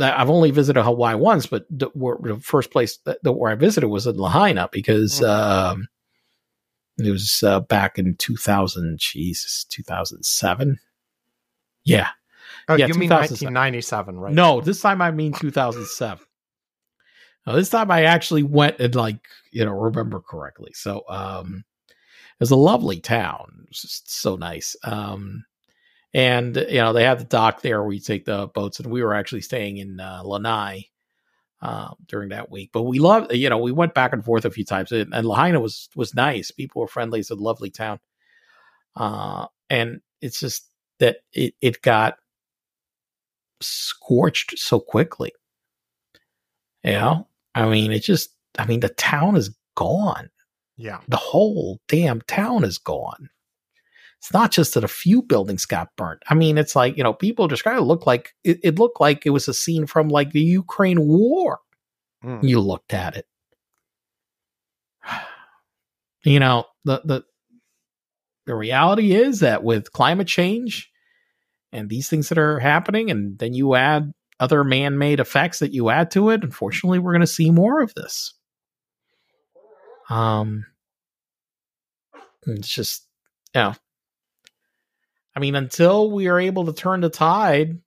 i've only visited hawaii once but the, where, the first place that, that where i visited was in lahaina because Mhm. um it was uh, back in 2000 jesus 2007 yeah oh, yeah, you mean 1997, right? no, this time I mean 2007. Now, this time I actually went and like, you know, remember correctly. So, um, it was a lovely town. It just so nice. Um, and you know, they had the dock there where you take the boats and we were actually staying in, uh, Lanai, uh, during that week, but we loved, you know, we went back and forth a few times and, and Lahaina was, was nice. People were friendly. It's a lovely town. Uh, and it's just that it, it got scorched so quickly. You know, I mean, it just, I mean, the town is gone. Yeah. The whole damn town is gone. It's not just that a few buildings got burnt. I mean, it's like, you know, people describe it looked like it, it looked like it was a scene from like the Ukraine war. Mm. You looked at it. You know, the the the reality is that with climate change and these things that are happening, and then you add other man made effects that you add to it, unfortunately, we're going to see more of this. Um, it's just, know, I mean, until we are able to turn the tide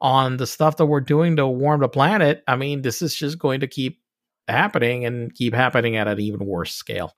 on the stuff that we're doing to warm the planet, I mean, this is just going to keep happening and keep happening at an even worse scale.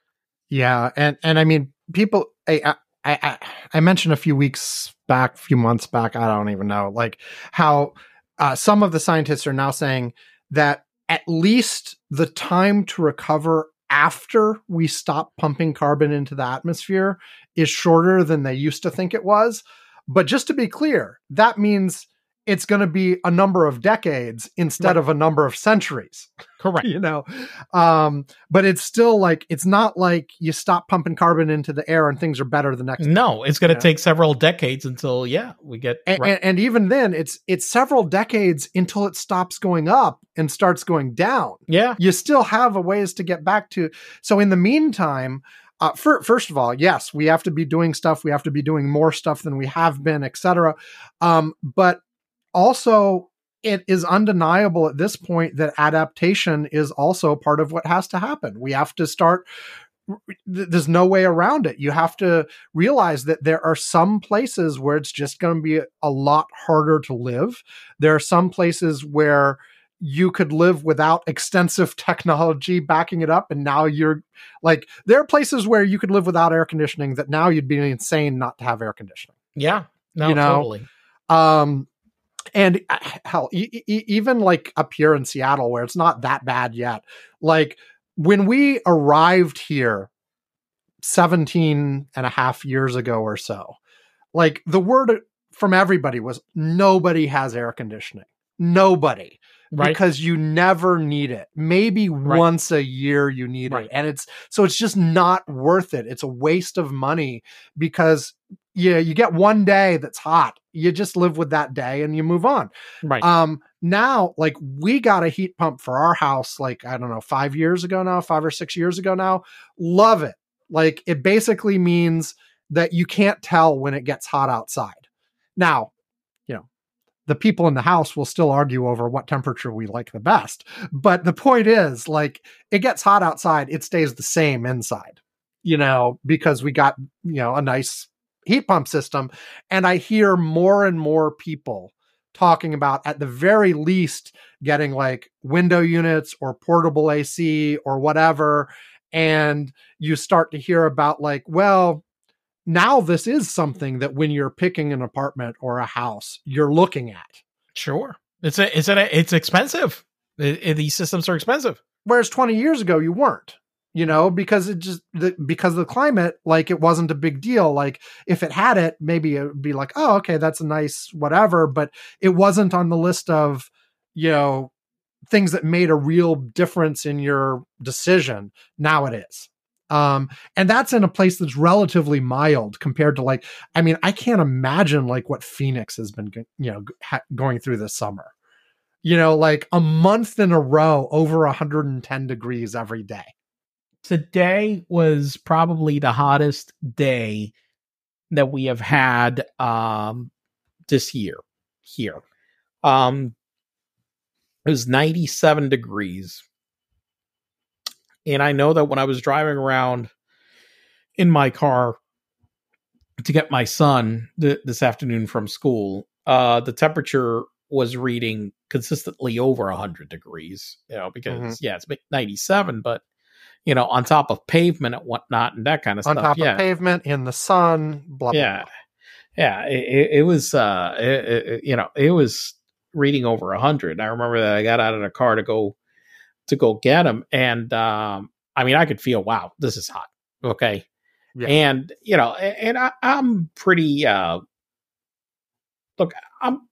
Yeah, and and I mean, people. I I I, I mentioned a few weeks back, a few months back. I don't even know, like how uh, some of the scientists are now saying that at least the time to recover after we stop pumping carbon into the atmosphere is shorter than they used to think it was. But just to be clear, that means it's going to be a number of decades instead Right. of a number of centuries Correct. you know um but it's still like it's not like you stop pumping carbon into the air and things are better the next No, it's going to take several decades until yeah we get and, right. and, and even then it's it's several decades until it stops going up and starts going down yeah. you still have a ways to get back to so in the meantime uh, fir- first of all yes we have to be doing stuff we have to be doing more stuff than we have been etc um, but also it is undeniable at this point that adaptation is also part of what has to happen. We have to start there's no way around it. You have to realize that there are some places where it's just going to be a lot harder to live. There are some places where you could live without extensive technology backing it up and now you're like there are places where you could live without air conditioning that now you'd be insane not to have air conditioning. Yeah. No, You know, totally. um and uh, hell e- e- even like up here in Seattle where it's not that bad yet like when we arrived here 17 and a half years ago or so like the word from everybody was nobody has air conditioning nobody Right. because you never need it. Maybe Right. once a year you need Right. it. And it's so it's just not worth it. It's a waste of money because yeah, you get one day that's hot. You just live with that day and you move on. right. Um now like we got a heat pump for our house like I don't know, 5 years ago now, 5 or 6 years ago now. Love it. Like it basically means that you can't tell when it gets hot outside. Now, you know, the people in the house will still argue over what temperature we like the best. But the point is, like, it gets hot outside, it stays the same inside, you know, because we got, you know, a nice heat pump system. And I hear more and more people talking about, at the very least, getting like window units or portable AC or whatever. And you start to hear about, like, well, now this is something that when you're picking an apartment or a house, you're looking at. Sure. It's a, it's a, it's expensive. I- I- these systems are expensive. Whereas 20 years ago, you weren't, you know, because it just, the, because of the climate, like it wasn't a big deal. Like if it had it, maybe it would be like, oh, okay, that's a nice whatever, but it wasn't on the list of, you know, things that made a real difference in your decision. Now it is. Um, and that's in a place that's relatively mild compared to like, I mean, I can't imagine like what Phoenix has been, you know, ha- going through this summer. You know, like a month in a row over 110 degrees every day. Today was probably the hottest day that we have had um this year here. Um it was 97 degrees. And I know that when I was driving around in my car to get my son th- this afternoon from school, uh the temperature was reading consistently over 100 degrees, you know, because Mhm. yeah, it's 97, but you know, on top of pavement and whatnot and that kind of On stuff. On top yeah. of pavement, in the sun, blah, blah, yeah. blah. Yeah. It, it, was, uh, it, it- you know, it was reading over a hundred. I remember that I got out of the car to go, to go get him. And, um, I mean, I could feel, wow, this is hot. Okay. Yeah. And, you know, and I, I'm pretty, uh, look, I'm,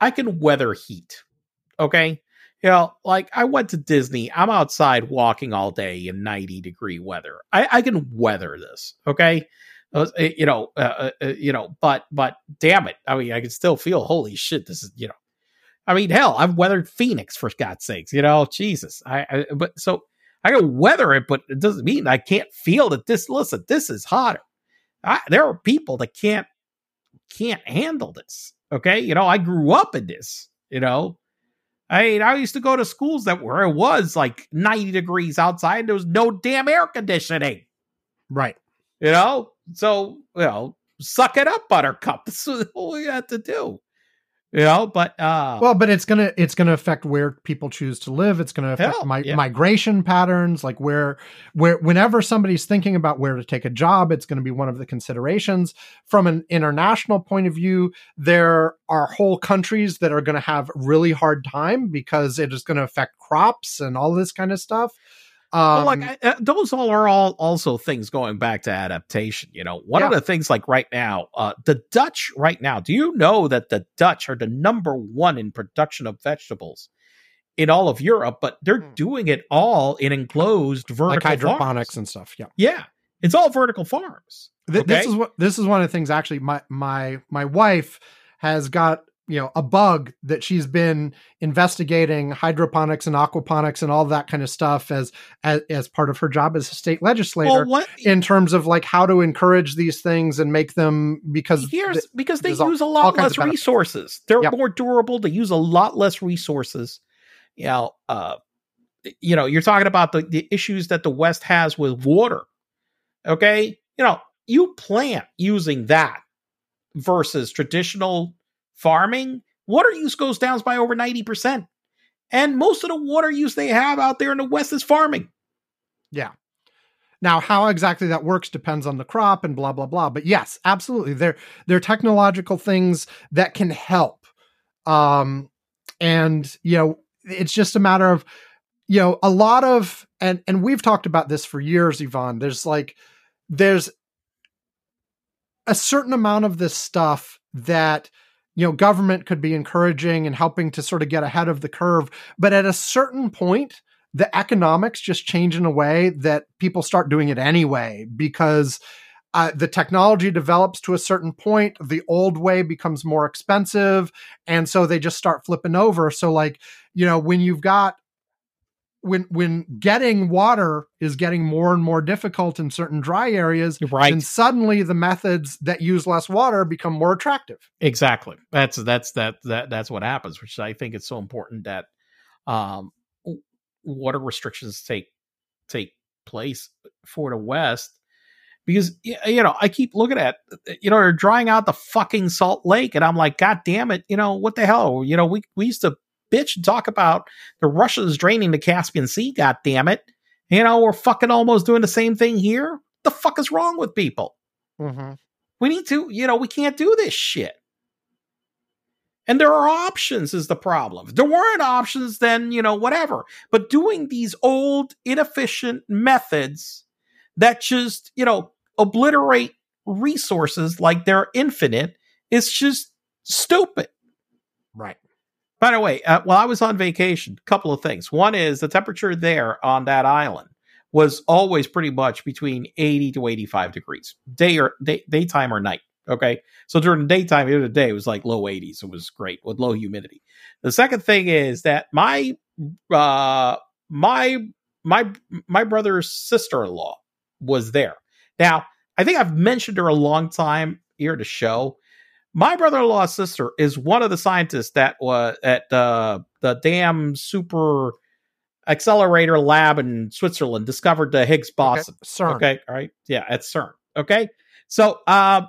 I can weather heat. Okay. You know, like I went to Disney. I'm outside walking all day in 90 degree weather. I, I can weather this. Okay. Uh, you know, uh, uh, uh, you know, but, but damn it. I mean, I can still feel, holy shit, this is, you know, I mean, hell, I've weathered Phoenix for God's sakes, you know, Jesus. I, I but so I can weather it, but it doesn't mean I can't feel that this, listen, this is hotter. I, there are people that can't, can't handle this. Okay. You know, I grew up in this, you know, I mean, I used to go to schools that where it was like 90 degrees outside. There was no damn air conditioning, Right. you know? So, you know, suck it up, buttercup. This is what we had to do, you know? But, uh, Well, but it's gonna it's gonna affect where people choose to live. It's gonna affect Hell, mi- yeah. migration patterns, like where where whenever somebody's thinking about where to take a job, it's going to be one of the considerations. From an international point of view, there are whole countries that are going to have really hard time because it is going to affect crops and all this kind of stuff. Well, Um, like I- uh, those all are all also things going back to adaptation. You know, one of the things like right now, uh, the Dutch right now. Do you know that the Dutch are the number one in production of vegetables in all of Europe? But they're Hmm. doing it all in enclosed vertical like hydroponics farms. and stuff. Yeah. Yeah, it's all vertical farms. Th- This is what this is one of the things. Actually, my my my wife has got you know a bug that she's been investigating hydroponics and aquaponics and all that kind of stuff as as, as part of her job as a state legislator. Well, in terms of like how to encourage these things and make them because Here's th- because they use a lot less resources. They're Yep. more durable. They use a lot less resources. You know, uh, you know, you're talking about the, the issues that the West has with water. Okay, you know, you plant using that versus traditional farming. Water use goes down by over ninety percent, and most of the water use they have out there in the West is farming. Yeah. Now, how exactly that works depends on the crop and blah blah blah. But yes, absolutely, they're they're technological things that can help. Um, and you know, it's just a matter of you know a lot of and and we've talked about this for years, Ivan. There's like there's a certain amount of this stuff that you know government could be encouraging and helping to sort of get ahead of the curve, but at a certain point the economics just change in a way that people start doing it anyway because uh, the technology develops to a certain point the old way becomes more expensive and so they just start flipping over. So like you know when you've got when when getting water is getting more and more difficult in certain dry areas Right. then suddenly the methods that use less water become more attractive Exactly. That's that's that that that's what happens, which I think it's so important that um water restrictions take take place for the West because you know I keep looking at you know they're drying out the fucking Salt Lake and I'm like God damn it you know what the hell you know we we used to bitch and talk about the Russians draining the Caspian Sea God damn it you know we're fucking almost doing the same thing here the fuck is wrong with people mm-hmm. we need to, you know, we can't do this shit. And there are options, is the problem. If there weren't options, then, you know, whatever. But doing these old, inefficient methods that just, you know, obliterate resources like they're infinite is just stupid. right By the way, uh, while I was on vacation, a couple of things. One is the temperature there on that island was always pretty much between 80 to 85 degrees, day or day, daytime or night. Okay, so during the daytime, the other day it was like low 80s. It was great with low humidity. The second thing is that my uh my my my brother's sister-in-law was there. Now, I think I've mentioned her a long time here to show. My brother-in-law's sister is one of the scientists that was at uh, the damn super accelerator lab in Switzerland discovered the Higgs boson. okay. CERN. Okay, all right, yeah, at CERN. Okay, so uh,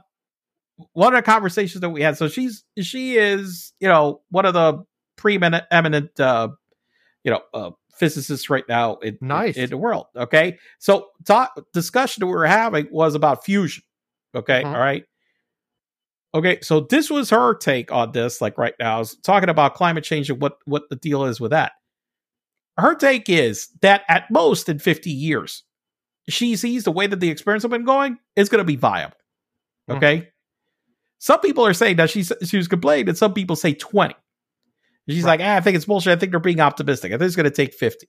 one of the conversations that we had. So she's she is you know one of the preeminent eminent uh, you know uh, physicists right now in, Nice. in, the world. Okay, so talk discussion that we were having was about fusion. Okay, Mhm. all right. Okay, so this was her take on this. Like right now, I was talking about climate change and what what the deal is with that. Her take is that at most in fifty years, she sees the way that the experiments have been going is going to be viable. Mhm. Okay, some people are saying that she's she was complaining, and some people say twenty. She's Right. like, ah, I think it's bullshit. I think they're being optimistic. I think it's going to take fifty.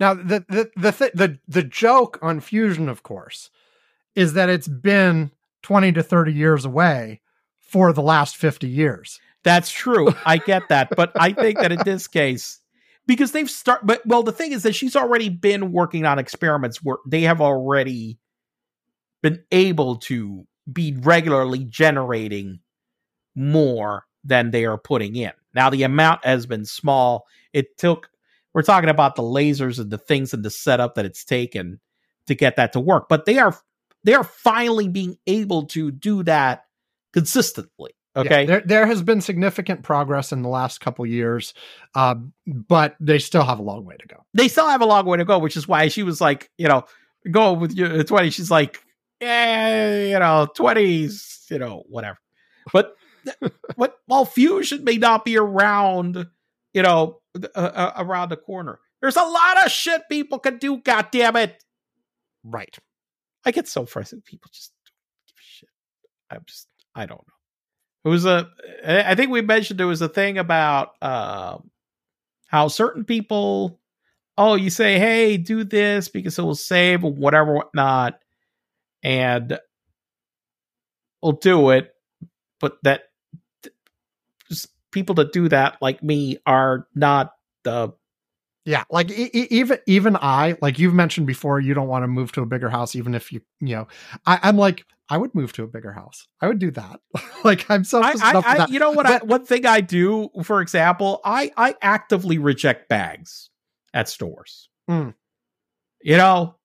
Now the the the th- the the joke on fusion, of course, is that it's been twenty to thirty years away for the last fifty years. That's true. I get that, but I think that in this case, because they've start, but well, the thing is that she's already been working on experiments where they have already been able to be regularly generating more than they are putting in. Now the amount has been small. It took. We're talking about the lasers and the things and the setup that it's taken to get that to work, but they are they are finally being able to do that consistently. Yeah, Okay. there there has been significant progress in the last couple years, uh, but they still have a long way to go. they still have a long way to go, which is why she was like, you know, go with your 20. She's like, yeah, you know, 20s, you know, whatever. But what while fusion may not be around, you know, uh, uh, around the corner, There's a lot of shit people can do. God damn it! Right. I get so frustrated. People just don't give a shit. I'm just, I don't know. It was a. I think we mentioned there was a thing about uh, how certain people, oh, you say, hey, do this because it will save whatever, whatnot, and we'll do it, but that people that do that, like me, are not the Yeah, like e- even even I, like you've mentioned before, you don't want to move to a bigger house, even if you, you know, I, I'm like, I would move to a bigger house. I would do that. like I'm selfish I, enough for I- that. you know what? I, one thing I do, for example, I I actively reject bags at stores. Mm. You know,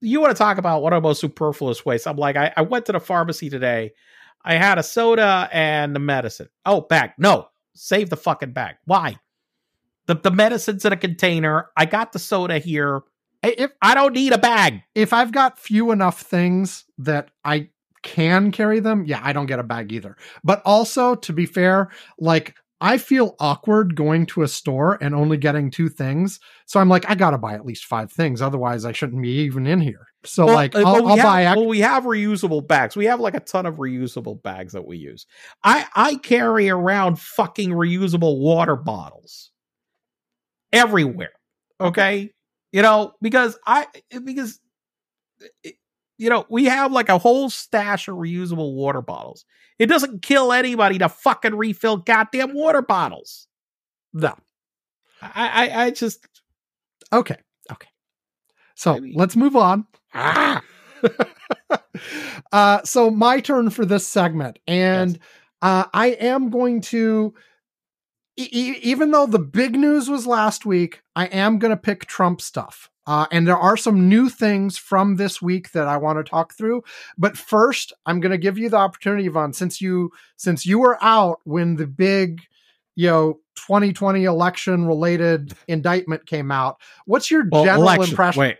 you want to talk about one of the most superfluous waste? I'm like, I, I went to the pharmacy today. I had a soda and the medicine. Oh, bag. No, save the fucking bag. Why? The the medicine's in a container. I got the soda here. if I don't need a bag. if I've got few enough things that I can carry them, yeah, I don't get a bag either. But also, to be fair, like I feel awkward going to a store and only getting two things. So I'm like, I gotta buy at least five things, otherwise I shouldn't be even in here. So Well, like, uh, I'll, well, we I'll have, buy. Ex- well, we have reusable bags. We have like a ton of reusable bags that we use. I I carry around fucking reusable water bottles everywhere. Okay, you know because I because you know we have like a whole stash of reusable water bottles. It doesn't kill anybody to fucking refill goddamn water bottles. no. I I, I just Okay. Okay. So Maybe- let's move on. Ah. uh, so my turn for this segment, and Yes. uh, I am going to, e- even though the big news was last week, I am going to pick Trump stuff. Uh, and there are some new things from this week that I want to talk through. But first, I'm going to give you the opportunity, Ivan, since you since you were out when the big, you know, 2020 election related indictment came out. What's your Well, general election. impression? Wait.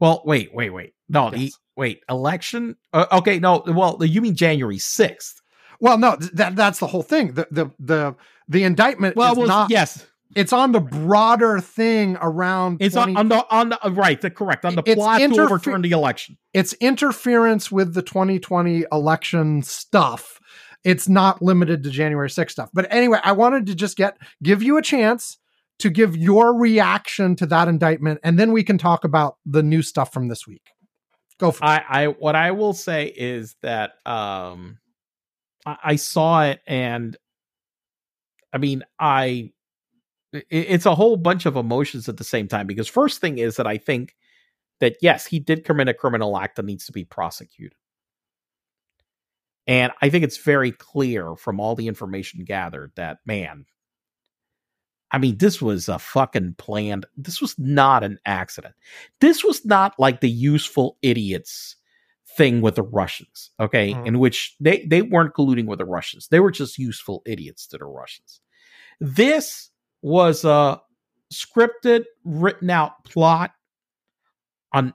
Well, wait, wait, wait. No, the Yes. wait, election. Uh, okay, no. Well, you mean January sixth? Well, no, that that's the whole thing. The the the the indictment well, not. yes, It's on the broader thing around. it's 20 on, on the on the right. The correct on the It's plot interfe- to overturn the election. it's interference with the 2020 election stuff. It's not limited to January 6th stuff. But anyway, I wanted to just get give you a chance to give your reaction to that indictment, and then we can talk about the new stuff from this week. Go for it. I, I what I will say is that um, I, I saw it and I mean I it, it's a whole bunch of emotions at the same time because first thing is that I think that yes he did commit a criminal act that needs to be prosecuted and I think it's very clear from all the information gathered that man I mean this was a fucking planned this was not an accident this was not like the useful idiots thing with the Russians, okay, Mhm. in which they they weren't colluding with the Russians. They were just useful idiots to the Russians. This was a scripted, written out plot on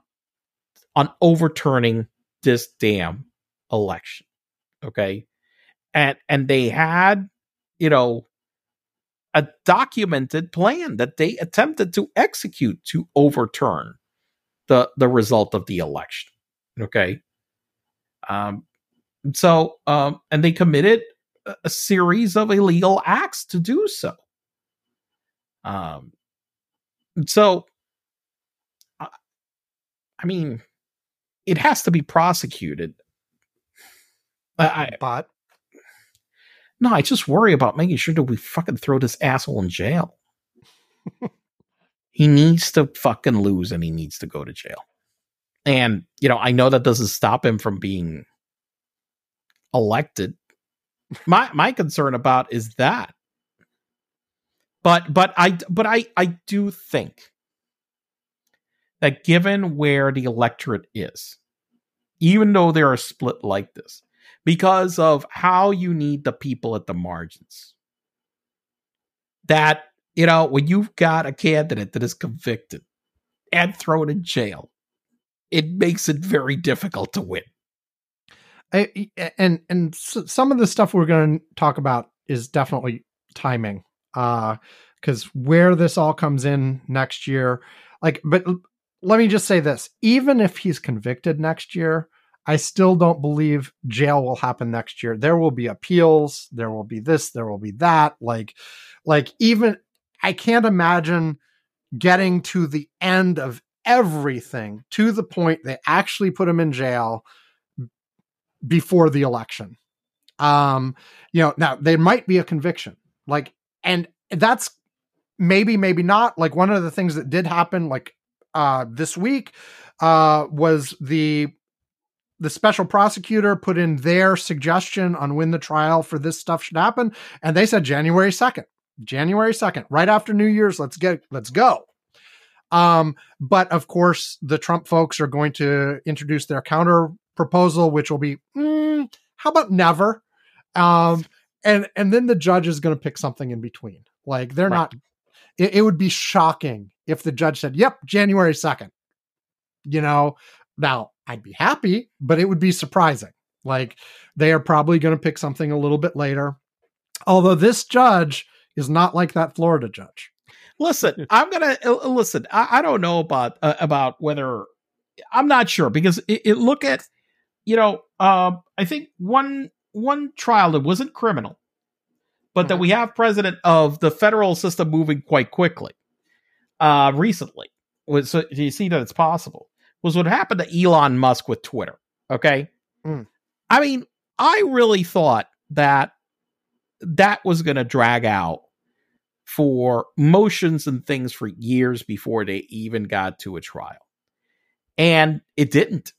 on overturning this damn election. Okay? And and they had, you know, a documented plan that they attempted to execute to overturn the the result of the election. Okay. Um, so, um, and they committed a, a series of illegal acts to do so. Um, so, I, I mean, it has to be prosecuted. I, I, but no, I just worry about making sure that we fucking throw this asshole in jail. he needs to fucking lose and he needs to go to jail. And, you know, I know that doesn't stop him from being elected. My my concern about is that. But but I but I I do think that given where the electorate is, even though they're split like this, because of how you need the people at the margins, that you know when you've got a candidate that is convicted and thrown in jail, it makes it very difficult to win. I, and and some of the stuff we're going to talk about is definitely timing. Uh, because where this all comes in next year, like, but let me just say this: even if he's convicted next year, I still don't believe jail will happen next year. There will be appeals. There will be this. There will be that. Like, like even I can't imagine getting to the end of everything to the point they actually put him in jail before the election. Um, you know, now there might be a conviction, like, and that's maybe, maybe not. Like one of the things that did happen, like uh, this week, uh, was the the special prosecutor put in their suggestion on when the trial for this stuff should happen, and they said January second, January second, right after New Year's. Let's get, let's go. Um, but of course, the Trump folks are going to introduce their counter proposal, which will be, mm, how about never? Um, and and then the judge is going to pick something in between. Like they're Right. not. It, it would be shocking if the judge said, "Yep, January 2nd. You know, now I'd be happy, but it would be surprising. Like they are probably going to pick something a little bit later. Although this judge is not like that Florida judge. Listen, I'm gonna uh, listen. I, I don't know about uh, about whether I'm not sure because it, it look at you know um, I think one one trial that wasn't criminal, but that Mhm. we have president of the federal system moving quite quickly. Uh, recently, so do you see that it's possible? Was what happened to Elon Musk with Twitter? Okay, Mm. I mean, I really thought that that was going to drag out for motions and things for years before they even got to a trial. And it didn't.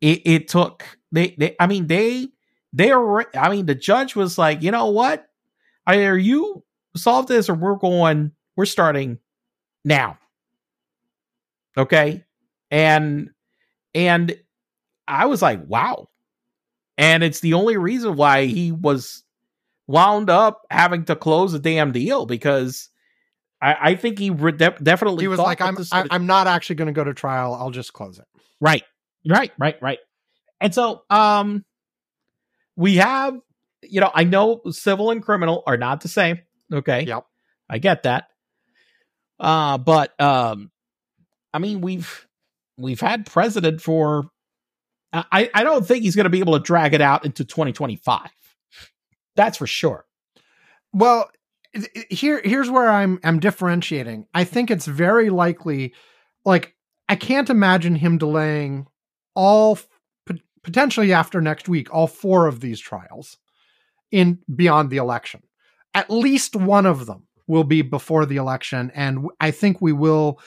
It, it took they, they I mean they they are I mean the judge was like, "You know what? Either you solve this or we're going we're starting now." Okay? And and I was like, "Wow." And it's the only reason why he was wound up having to close the damn deal because I, I think he re- de- definitely He was like, I'm, I, I'm not actually going to go to trial. I'll just close it. right, right, right, right. And so, um, we have, you know, I know civil and criminal are not the same. Okay, Yep. I get that. Uh, but um, I mean, we've we've had president for. I I don't think he's going to be able to drag it out into 2025. That's for sure. Well, here here's where I'm I'm differentiating. I think it's very likely like I can't imagine him delaying all potentially after next week all four of these trials in beyond the election. At least one of them will be before the election and I think we will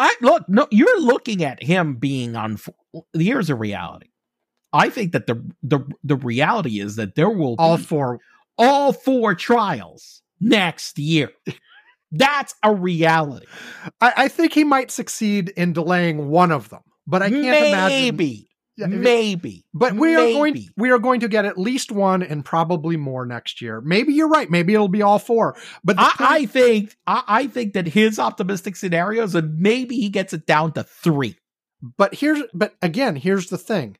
I look, no, you're looking at him being on. Here's a reality. I think that the the the reality is that there will all be four all four trials next year. That's a reality. I, I think he might succeed in delaying one of them, but I can't imagine maybe, Yeah, maybe, But we are going maybe. we are going to get at least one and probably more next year. Maybe you're right. Maybe it'll be all four. But I, point- I think I, I think that his optimistic scenarios and maybe he gets it down to three. but here's but again, here's the thing.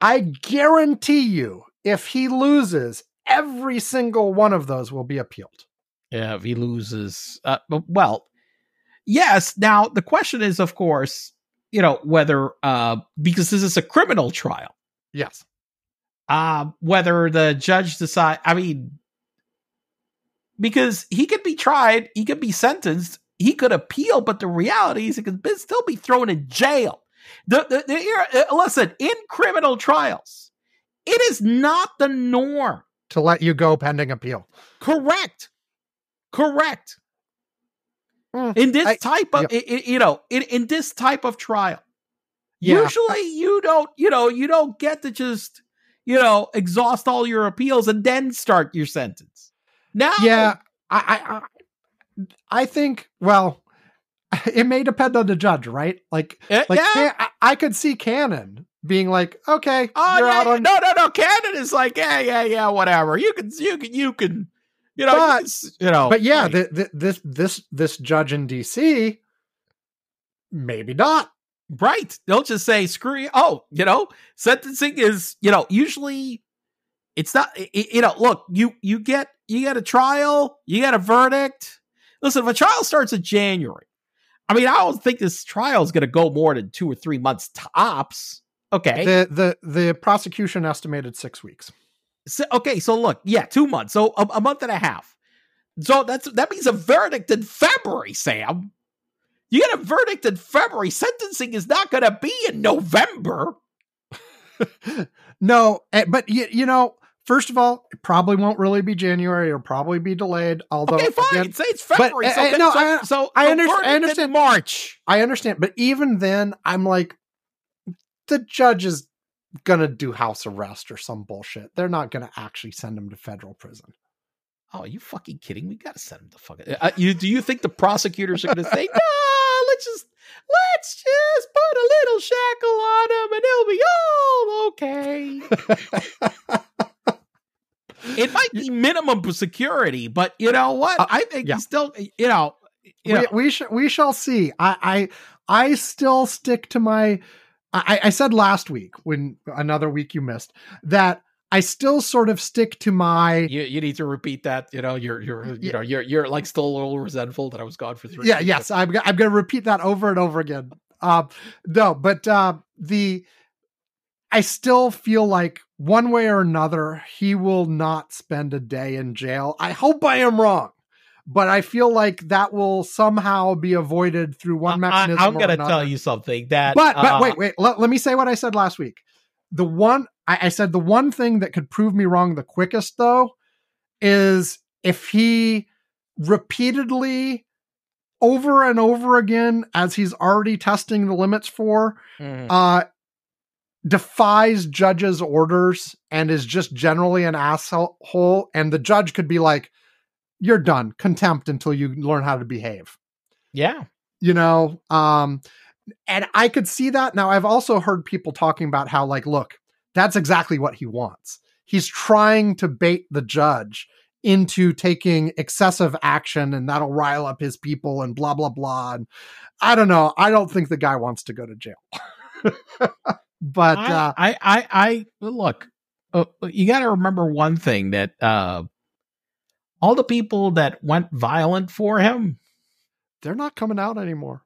I guarantee you if he loses, every single one of those will be appealed. Yeah, if he loses, uh, well, yes. Now the question is, of course, you know whether uh, because this is a criminal trial, Yes. uh, whether the judge decide. I mean, because he could be tried, he could be sentenced, he could appeal, but the reality is he could be- still be thrown in jail. The, the, the uh, listen, in criminal trials, it is not the norm. To let you go pending appeal. Correct. Correct. Hmm, In this I- type of, yep. i- i- you know, in, in this type of trial, Yeah. usually you don't, you know, you don't get to just, you know, exhaust all your appeals and then start your sentence. Now, Yeah. I I I, think well it may depend on the judge, right? Like Eh, like yeah. I, I could see Cannon being like, okay, Oh, you're yeah, out on no, no, no. Cannon is like, yeah, yeah, yeah, whatever. You can, you can, you can, you know, you, But- you know. but yeah, right. the, the, this this this judge in DC, maybe not. Right. They'll just say, screw you. Oh, you know, sentencing is, you know, usually It's not. i- i- You know, look, you you get you get a trial, you get a verdict. Listen, if a trial starts in January, I mean, I don't think this trial is going to go more than two or three months tops. Okay, The the the prosecution estimated six weeks. So, okay, so look, yeah, two months, so a, a month and a half. So that's that means a verdict in February, Sam. You get a verdict in February. Sentencing is not going to be in November. no, eh, but you, you know, first of all, it probably won't really be January. It'll probably be delayed. Although, okay, fine. again, Say it's February. uh, so, uh, no, so, I- so I under- I understand. March. I understand, but even then, I'm like, the judge is gonna do house arrest or some bullshit. They're not gonna actually send him to federal prison. Oh, are you fucking kidding? We got to send him to fucking. Uh, you do you think the prosecutors are to say no? Let's just let's just put a little shackle on him, and he'll be all okay. It might be minimum security, but you know what? Uh, I think yeah. still, you know, you know, we we, sh- we shall see. I, I I still stick to my. I, I said last week when another week you missed that I still sort of stick to my. you, you need to repeat that. You know, you're you're you Yeah. know you're you're like still a little resentful that I was gone for three. Yeah, yes, I'm I'm going to repeat that over and over again. Um, no, but uh, the I still feel like one way or another he will not spend a day in jail. I hope I am wrong, but I feel like that will somehow be avoided through one mechanism. I, am going to tell you something that. But but uh, wait wait let, let me say what I said last week. The one I, I said the one thing that could prove me wrong the quickest though is if he repeatedly over and over again as he's already testing the limits for mhm. uh defies judges orders and is just generally an asshole and the judge could be like you're done. Contempt until you learn how to behave. Yeah, you know um and i could see that. Now i've also heard people talking about how like look that's exactly what he wants. He's trying to bait the judge into taking excessive action and that'll rile up his people and blah blah blah and i don't know. I don't think the guy wants to go to jail. But I, uh I, I, I look. Uh, you got to remember one thing that uh, all the people that went violent for him, they're not coming out anymore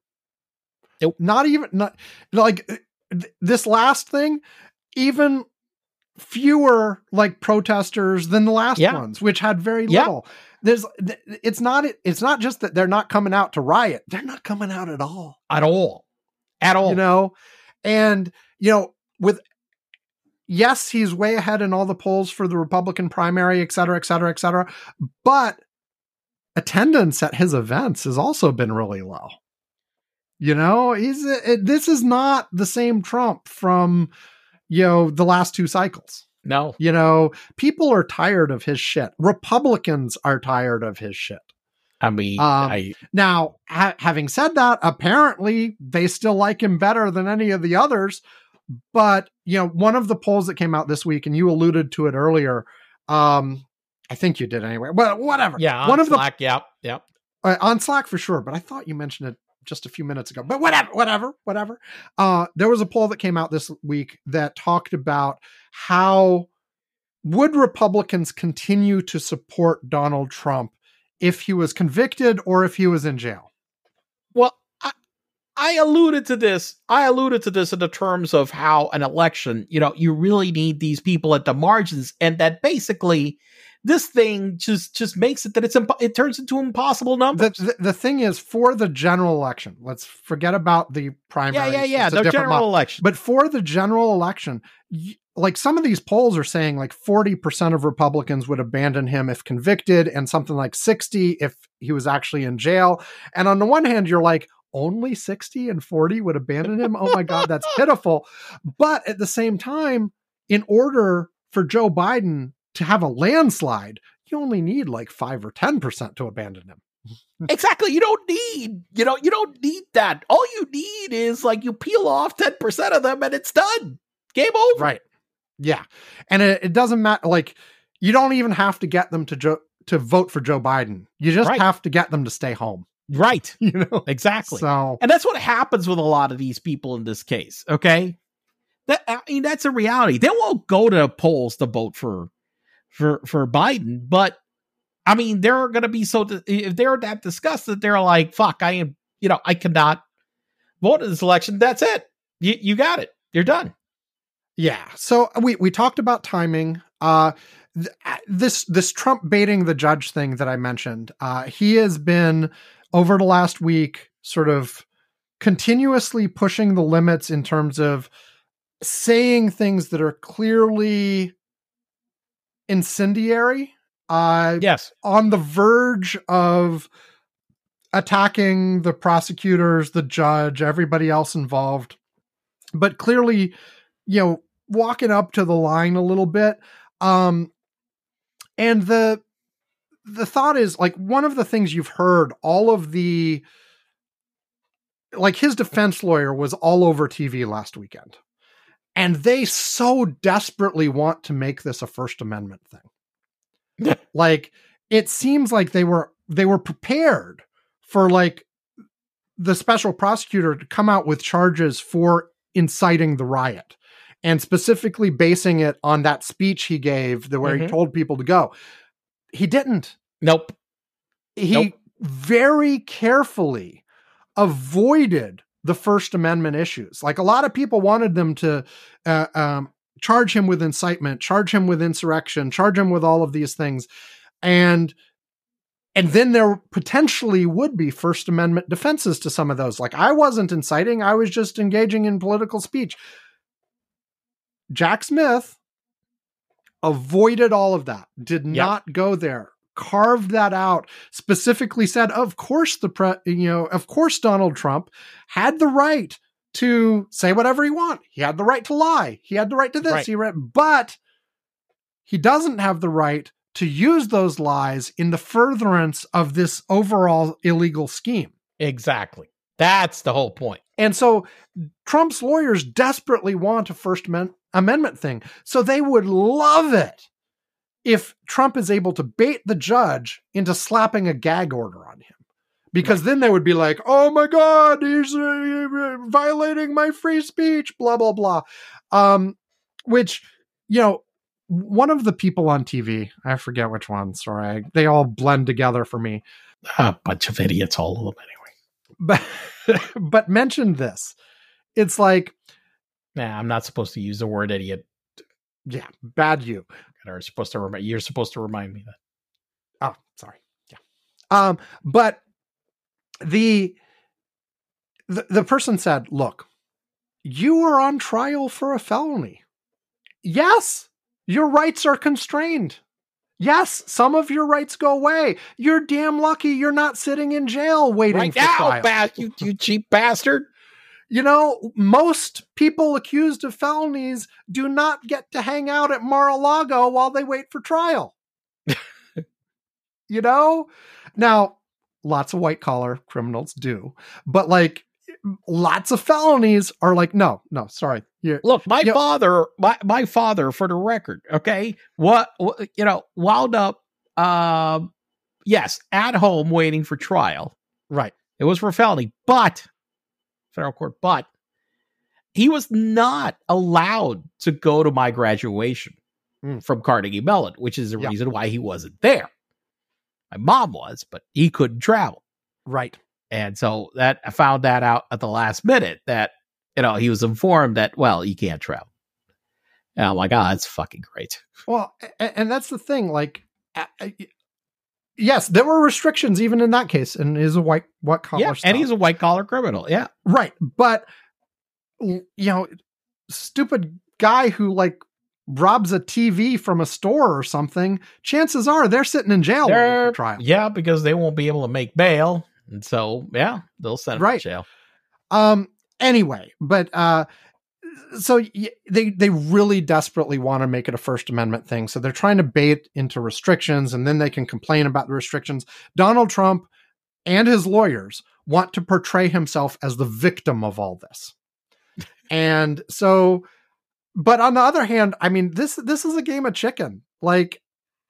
Nope. not even not like uh, th- this last thing even fewer like protesters than the last Yeah. ones which had very Yeah. little there's th- it's not it's not just that they're not coming out to riot they're not coming out at all at all, at all. you know and you know with yes he's way ahead in all the polls for the republican primary et cetera et cetera et cetera but attendance at his events has also been really low. You know he's it, this is not the same trump from you know the last two cycles. No, you know people are tired of his shit. Republicans are tired of his shit. I mean, Um, I, now, ha- having said that, apparently they still like him better than any of the others. But you know, one of the polls that came out this week, and you alluded to it earlier. Um, I think you did anyway. Well, whatever. yeah, one on of Slack, yep, yep. uh, on Slack for sure. But I thought you mentioned it just a few minutes ago. But whatever, whatever, whatever. Uh, there was a poll that came out this week that talked about how would Republicans continue to support Donald Trump if he was convicted or if he was in jail. I, alluded to this. I alluded to this in the terms of how an election, you know, you really need these people at the margins, and that basically this thing just just makes it that it's impo- it turns into impossible numbers. the, the the thing is for the general election let's forget about the yeah, primary yeah, yeah. A The general model. election. but for the general election y- like some of these polls are saying like 40% of republicans would abandon him if convicted and something like 60 if he was actually in jail and on the one hand you're like only 60 and 40 would abandon him oh my god that's pitiful but at the same time in order for joe biden to have a landslide you only need like 5 or 10% to abandon him exactly. You don't need, you know, you don't need that. All you need is like you peel off ten percent of them, and it's done. Game over. Right. Yeah. And it, it doesn't matter. Like, you don't even have to get them to Joe to vote for Joe Biden. You just Right. have to get them to stay home. Right. You know. Exactly. So And that's what happens with a lot of these people in this case. Okay. That I mean, that's a reality. They won't go to polls to vote for for for Biden, but I mean, they're going to be so if they're that disgusted, they're like, "Fuck, I am," you know, I cannot vote in this election. That's it. You you got it. You're done. Yeah. So we we talked about timing. Uh, th- this this Trump baiting the judge thing that I mentioned. Uh, he has been over the last week sort of continuously pushing the limits in terms of saying things that are clearly incendiary. Uh, Yes. on the verge of attacking the prosecutors, the judge, everybody else involved, but clearly, you know, walking up to the line a little bit. Um, and the the thought is like one of the things you've heard all of the like his defense lawyer was all over TV last weekend. And they so desperately want to make this a First Amendment thing. like it seems like they were they were prepared for like the special prosecutor to come out with charges for inciting the riot and specifically basing it on that speech he gave the where he Mhm. told people to go. He didn't Nope. he Nope. very carefully avoided the First Amendment issues. Like a lot of people wanted them to uh, um, charge him with incitement, charge him with insurrection, charge him with all of these things, and and then there potentially would be First Amendment defenses to some of those. Like I wasn't inciting; I was just engaging in political speech. Jack Smith avoided all of that, did Yep. not go there, carved that out, specifically said, of course, the pre, you know, of course, Donald Trump had the right to say whatever he want. He had the right to lie. He had the right to this. Right. He read, but he doesn't have the right to use those lies in the furtherance of this overall illegal scheme. Exactly. That's the whole point. And so Trump's lawyers desperately want a First Amendment thing. So they would love it if Trump is able to bait the judge into slapping a gag order on him. Because then they would be like, oh my God, he's uh, violating my free speech, blah, blah, blah. Um, which, you know, one of the people on TV, I forget which one, sorry, they all blend together for me A bunch of idiots, all of them anyway. but but mentioned this. It's like, Nah, I'm not supposed to use the word idiot. yeah, bad you. Or supposed to remind you're supposed to remind me that. Oh, sorry. Yeah. Um, but the the, the person said, look, you are on trial for a felony. Yes, your rights are constrained. Yes, some of your rights go away. You're damn lucky you're not sitting in jail waiting Right for now, trial. ba- you, you cheap bastard. You know, most people accused of felonies do not get to hang out at Mar-a-Lago while they wait for trial. you know? Now, lots of white collar criminals do, but like lots of felonies are like, no, no, sorry. You're, Look, my You know- father, my, my father, for the record, okay, what, what you know, wound up, um, yes, at home waiting for trial. right. It was for felony, but federal court, but he was not allowed to go to my graduation Mm. from Carnegie Mellon, which is the Yeah. reason why he wasn't there. My mom was, but he couldn't travel. Right. And so that I found that out at the last minute that, you know, he was informed that, well, you can't travel. And I'm like, oh, that's fucking great. Well, and, and that's the thing. Like, yes, there were restrictions even in that case, and is a white white collar. yeah. And he's a white collar criminal. Yeah. Right. But you know, stupid guy who like robs a TV from a store or something, chances are they're sitting in jail for trial. Yeah, because they won't be able to make bail. And so, yeah, they'll send him Right. to jail. Um anyway, but uh so they they really desperately want to make it a first amendment thing. So they're trying to bait into restrictions and then they can complain about the restrictions. Donald Trump and his lawyers want to portray himself as the victim of all this. and so but on the other hand, I mean this this is a game of chicken. Like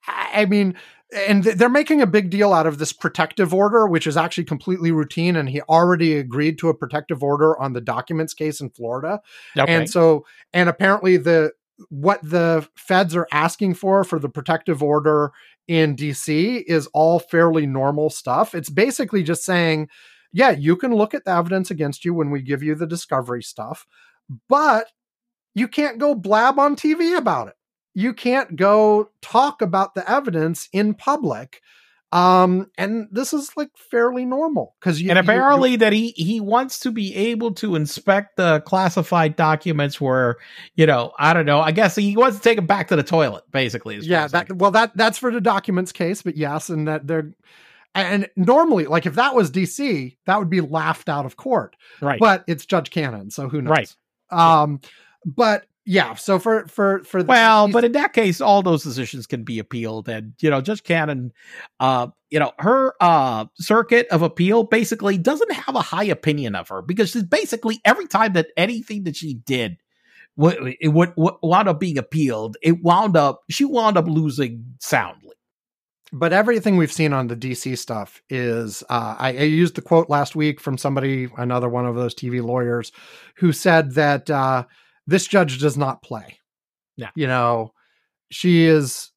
I mean and th- they're making a big deal out of this protective order, which is actually completely routine. And he already agreed to a protective order on the documents case in Florida. Okay. And so, and apparently the what the feds are asking for for the protective order in DC is all fairly normal stuff. It's basically just saying, yeah, you can look at the evidence against you when we give you the discovery stuff, but you can't go blab on TV about it. You can't go talk about the evidence in public. Um, and this is like fairly normal because you and you- apparently that he he wants to be able to inspect the classified documents where you know i don't know i guess he wants to take them back to the toilet basically is yeah that well that that's for the documents case but yes and that they're and normally like if that was dc that would be laughed out of court right but it's judge cannon so who knows Right. um but yeah so for for for the well but in that case all those decisions can be appealed and you know judge cannon uh you know her uh circuit of appeal basically doesn't have a high opinion of her because she's basically every time that anything that she did w- it would, would wound up being appealed it wound up she wound up losing soundly. But everything we've seen on the DC stuff is uh, I, I used the quote last week from somebody, another one of those TV lawyers, who said that uh, this judge does not play. Yeah. you know, she is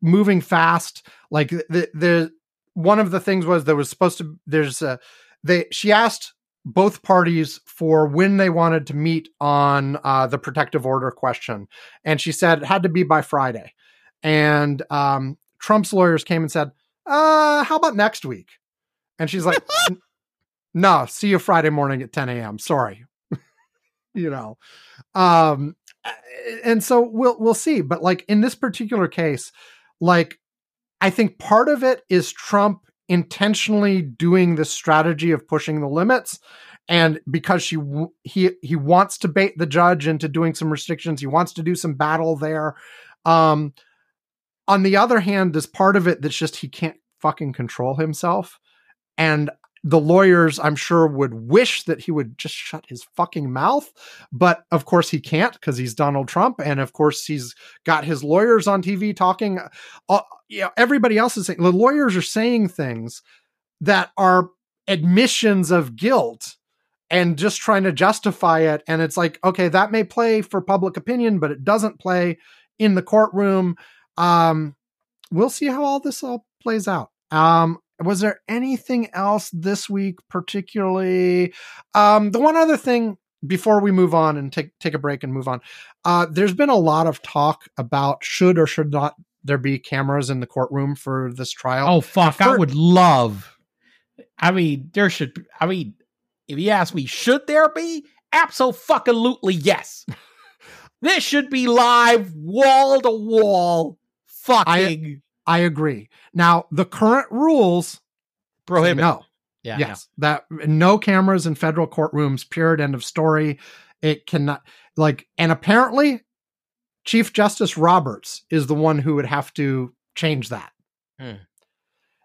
moving fast. Like the the one of the things was there was supposed to there's a they she asked both parties for when they wanted to meet on uh, the protective order question, and she said it had to be by Friday, and um, Trump's lawyers came and said, uh, how about next week? And she's like, no, see you Friday morning at 10 a.m. Sorry. You know. Um and so we'll we'll see. But like in this particular case, like I think part of it is Trump intentionally doing this strategy of pushing the limits and because she he he wants to bait the judge into doing some restrictions he wants to do some battle there um on the other hand, there's part of it that's just he can't fucking control himself. And the lawyers, I'm sure, would wish that he would just shut his fucking mouth. But of course, he can't because he's Donald Trump. And of course, he's got his lawyers on TV talking. Uh, you know, everybody else is saying the lawyers are saying things that are admissions of guilt and just trying to justify it. And it's like, okay, that may play for public opinion, but it doesn't play in the courtroom um we'll see how all this all plays out um was there anything else this week particularly um the one other thing before we move on and take take a break and move on uh there's been a lot of talk about should or should not there be cameras in the courtroom for this trial Oh fuck! I would love. I mean, there should. be- I mean, if you ask me, should there be? Absolutely yes. this should be live, wall to wall. Fucking i agree. Now the current rules prohibit. no. Yeah, yes that no cameras in federal courtrooms period end of story. It cannot like and apparently chief justice roberts is the one who would have to change that. Hmm.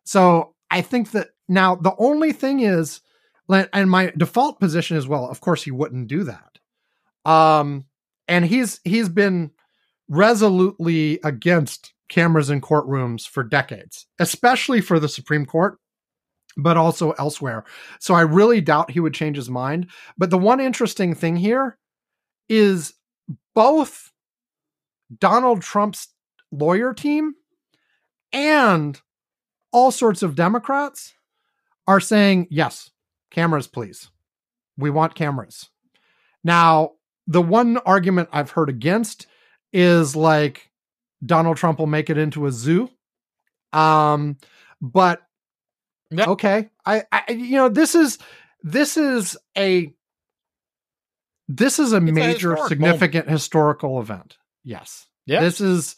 so i think that now the only thing is and my default position is well of course he wouldn't do that. Um and he's he's been resolutely against cameras in courtrooms for decades especially for the supreme court but also elsewhere. So I really doubt he would change his mind. But the one interesting thing here is both Donald Trump's lawyer team and all sorts of Democrats are saying, yes, cameras, please. We want cameras. Now, the one argument I've heard against is like Donald Trump will make it into a zoo. Um, but Yep. okay, I, I, you know, this is this is a this is a a major, historic significant historical event. Yes, Yeah. this is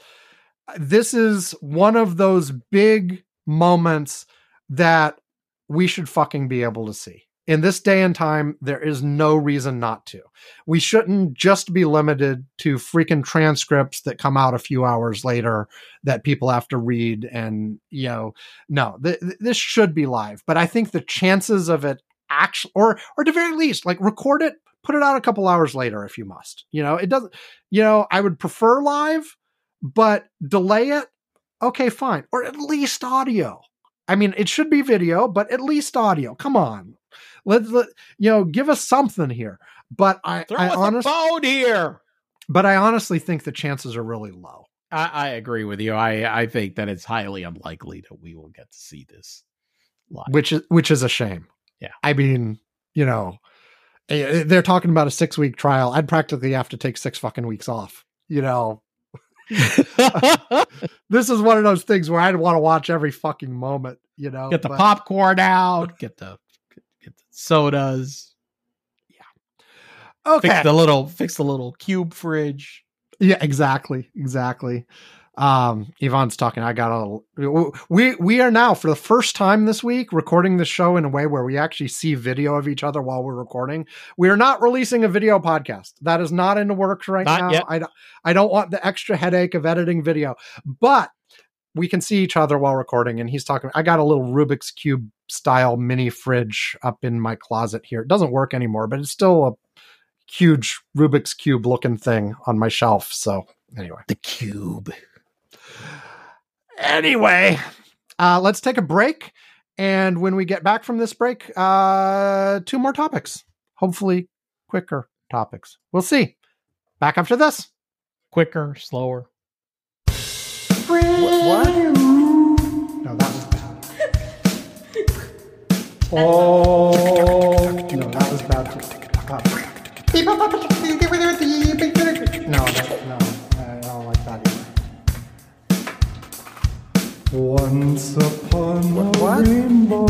this is one of those big moments that we should fucking be able to see. In this day and time, there is no reason not to. We shouldn't just be limited to freaking transcripts that come out a few hours later that people have to read. And, you know, no, th- th- this should be live. But I think the chances of it actually, or, or at the very least, like record it, put it out a couple hours later if you must. You know, it doesn't, you know, I would prefer live, but delay it. Okay, fine. Or at least audio. I mean, it should be video, but at least audio. Come on. Let's let, you know, give us something here. But I, Throw I us honestly, a phone here. but I honestly think the chances are really low. I, I agree with you. I, I think that it's highly unlikely that we will get to see this live. which is which is a shame. Yeah. I mean, you know, eh, they're talking about a six week trial. I'd practically have to take six fucking weeks off. You know, this is one of those things where I'd want to watch every fucking moment. You know, get the but- popcorn out. Get the sodas. Okay, Fix the little fix the little cube fridge. Yeah, exactly, exactly. Um, Ivan's talking. I got a. We we are now for the first time this week recording the show in a way where we actually see video of each other while we're recording. We are not releasing a video podcast. That is not in the works right Not now. yet. I don't. I don't want the extra headache of editing video, but we can see each other while recording. And he's talking. I got a little Rubik's cube style mini fridge up in my closet here. It doesn't work anymore, but it's still a huge Rubik's cube looking thing on my shelf. So anyway. The cube. Anyway, uh, let's take a break. And when we get back from this break, uh, two more topics. Hopefully, quicker topics. We'll see. Back after this. Quicker, slower. What? No, that was bad. Oh, no, that was bad. too. No, that, no, I don't like that either. Once upon a rainbow,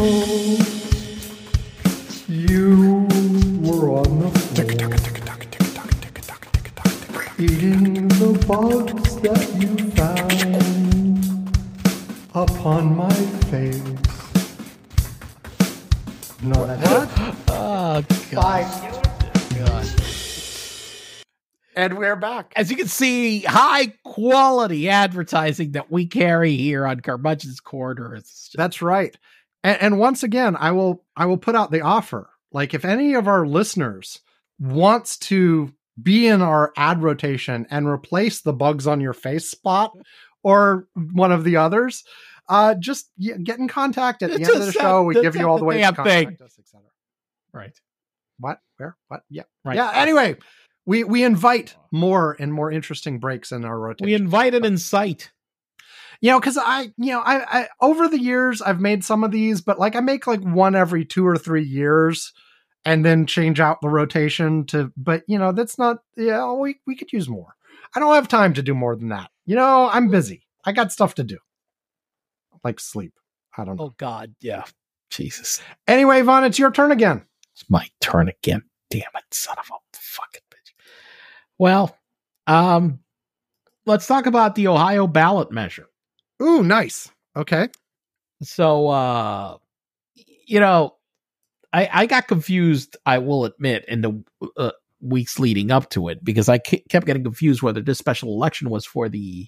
you were on the floor, eating the bugs that you found upon my face. No, that's what? Oh ah, god. God. And we're back. As you can see, high quality advertising that we carry here on Curmudgeon's Corner. Just- That's right. And, and once again, I will I will put out the offer. Like if any of our listeners wants to be in our ad rotation and replace the bugs on your face spot or one of the others, uh, just yeah, get in contact at the end of the show. We give you all the ways to damn thing. contact us, etc. right. What? Where? What? Yeah. Right. Yeah. Anyway, we we invite more and more interesting breaks in our rotation. We invited in sight. you know because i you know I, I over the years i've made some of these but like i make like one every two or three years and then change out the rotation to but you know that's not yeah we, we could use more i don't have time to do more than that you know i'm busy i got stuff to do like sleep i don't know Oh God, yeah. Jesus. anyway Ivan it's your turn again It's my turn again. Damn it, son of a fucking bitch. Well, um, let's talk about the Ohio ballot measure. ooh nice okay So, uh, you know, I I got confused. I will admit in the uh, weeks leading up to it because I kept getting confused whether this special election was for the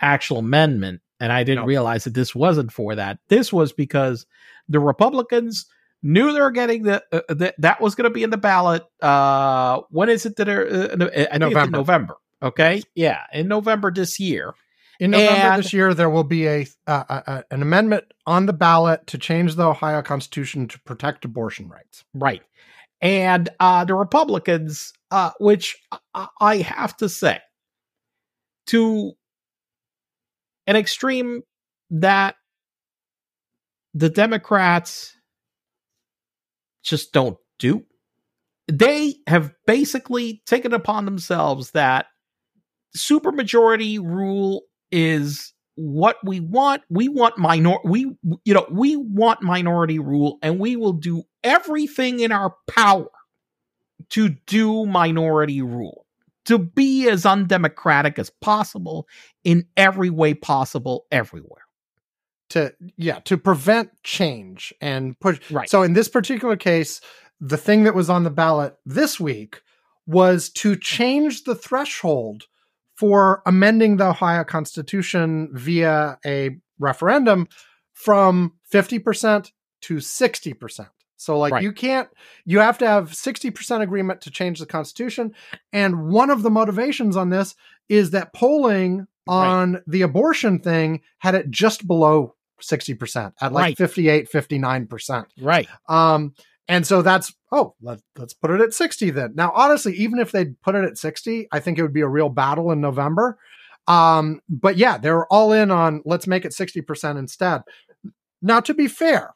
actual amendment, and I didn't No. realize that this wasn't for that. This was because the Republicans knew they were getting the uh, that that was going to be in the ballot. Uh, when is it that? are, Uh, no- I in November. November. Okay, yeah, in November this year. in november And- this year there will be a, uh, a, a an amendment on the ballot to change the ohio constitution to protect abortion rights Right. And uh, the Republicans, uh, which I, have to say, to an extreme that the Democrats just don't do, they have basically taken upon themselves that supermajority rule is what we want. We want minor we you know we want minority rule and we will do everything in our power to do minority rule to be as undemocratic as possible in every way possible everywhere. To yeah to prevent change and push. Right. so in this particular case the thing that was on the ballot this week was to change the threshold for amending the ohio constitution via a referendum from 50% to 60% so like Right. you can't you have to have 60% agreement to change the constitution and one of the motivations on this is that polling on the abortion thing had it just below 60% at like Right. 58 59% right um And so that's, oh, let, let's put it at 60 then. Now, honestly, even if they put it at 60, I think it would be a real battle in November. Um, but yeah, they're all in on let's make it 60% instead. Now, to be fair,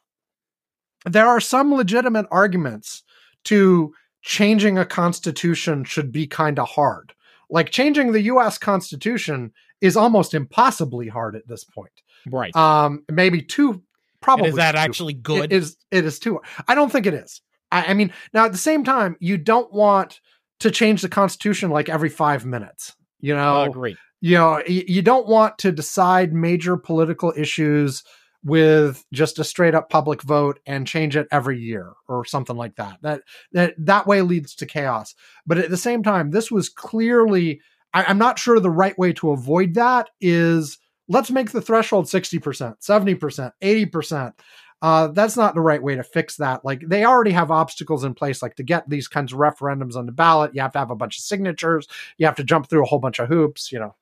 there are some legitimate arguments to changing a constitution should be kind of hard. Like changing the US Constitution is almost impossibly hard at this point. Right. Um, maybe too probably And is that too- actually good? It is it is too I don't think it is. I, I mean, now at the same time, you don't want to change the constitution like every five minutes. You know, agree. you know, y- you don't want to decide major political issues with just a straight up public vote and change it every year or something like that. That that that way leads to chaos. But at the same time, this was clearly I, I'm not sure the right way to avoid that is let's make the threshold 60%, 70%, 80%. Uh, that's not the right way to fix that. Like they already have obstacles in place, like to get these kinds of referendums on the ballot, you have to have a bunch of signatures, you have to jump through a whole bunch of hoops, you know.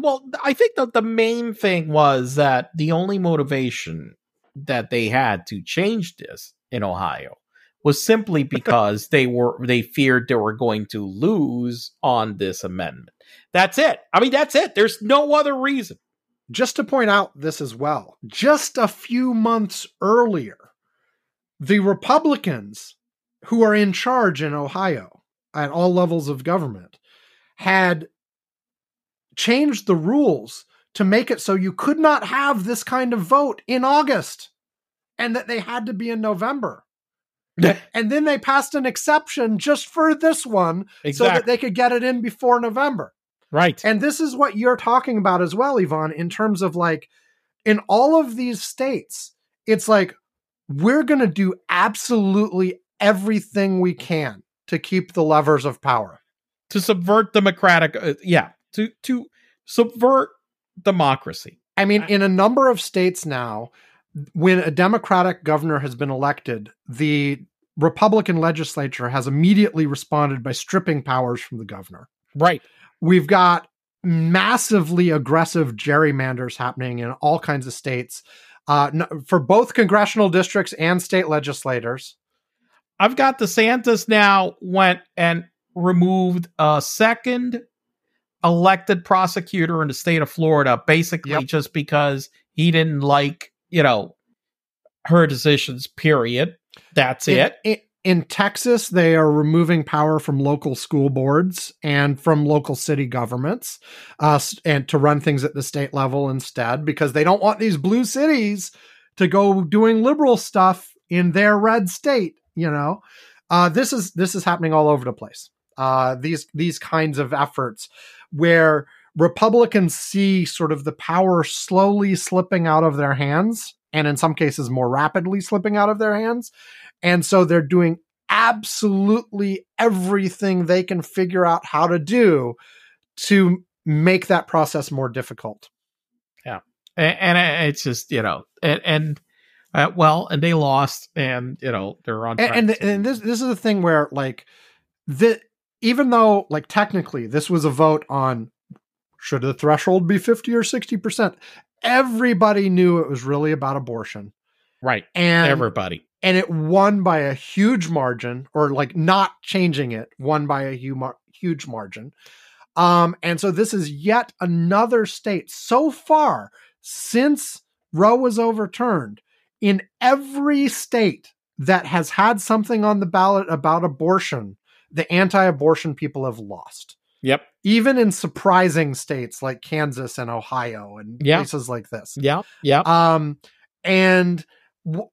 Well i think that the main thing was that the only motivation that they had to change this in ohio was simply because they were they feared they were going to lose on this amendment. That's it. I mean that's it. There's no other reason. Just to point out this as well, just a few months earlier, the Republicans who are in charge in Ohio at all levels of government had changed the rules to make it so you could not have this kind of vote in August and that they had to be in November. and then they passed an exception just for this one so that they could get it in before November. right And this is what you're talking about as well, Ivan, in terms of like in all of these states, it's like we're going to do absolutely everything we can to keep the levers of power. to subvert democratic uh, yeah to to subvert democracy I mean, in a number of states now, when a Democratic governor has been elected, the Republican legislature has immediately responded by stripping powers from the governor. right We've got massively aggressive gerrymanders happening in all kinds of states uh, n- for both congressional districts and state legislators. I've got DeSantis now went and removed a second elected prosecutor in the state of Florida, basically Yep. just because he didn't like, you know, her decisions, period. That's In- it. In, in Texas, they are removing power from local school boards and from local city governments, uh, and to run things at the state level instead, because they don't want these blue cities to go doing liberal stuff in their red state. You know, uh, this is this is happening all over the place. Uh, these these kinds of efforts where Republicans see sort of the power slowly slipping out of their hands, and in some cases more rapidly slipping out of their hands. And so they're doing absolutely everything they can figure out how to do to make that process more difficult. And, and it's just, you know, and, and uh, well, and they lost, and, you know, they're on. And, and, and this this is the thing where like the even though like technically this was a vote on should the threshold be 50 or 60%, everybody knew it was really about abortion. right. And Everybody. and it won by a huge margin or like not changing it won by a hu- huge margin um and so this is yet another state so far since roe was overturned in every state that has had something on the ballot about abortion the anti-abortion people have lost Yep. even in surprising states like kansas and ohio and Yeah. places like this Yeah. Yeah. um, and w-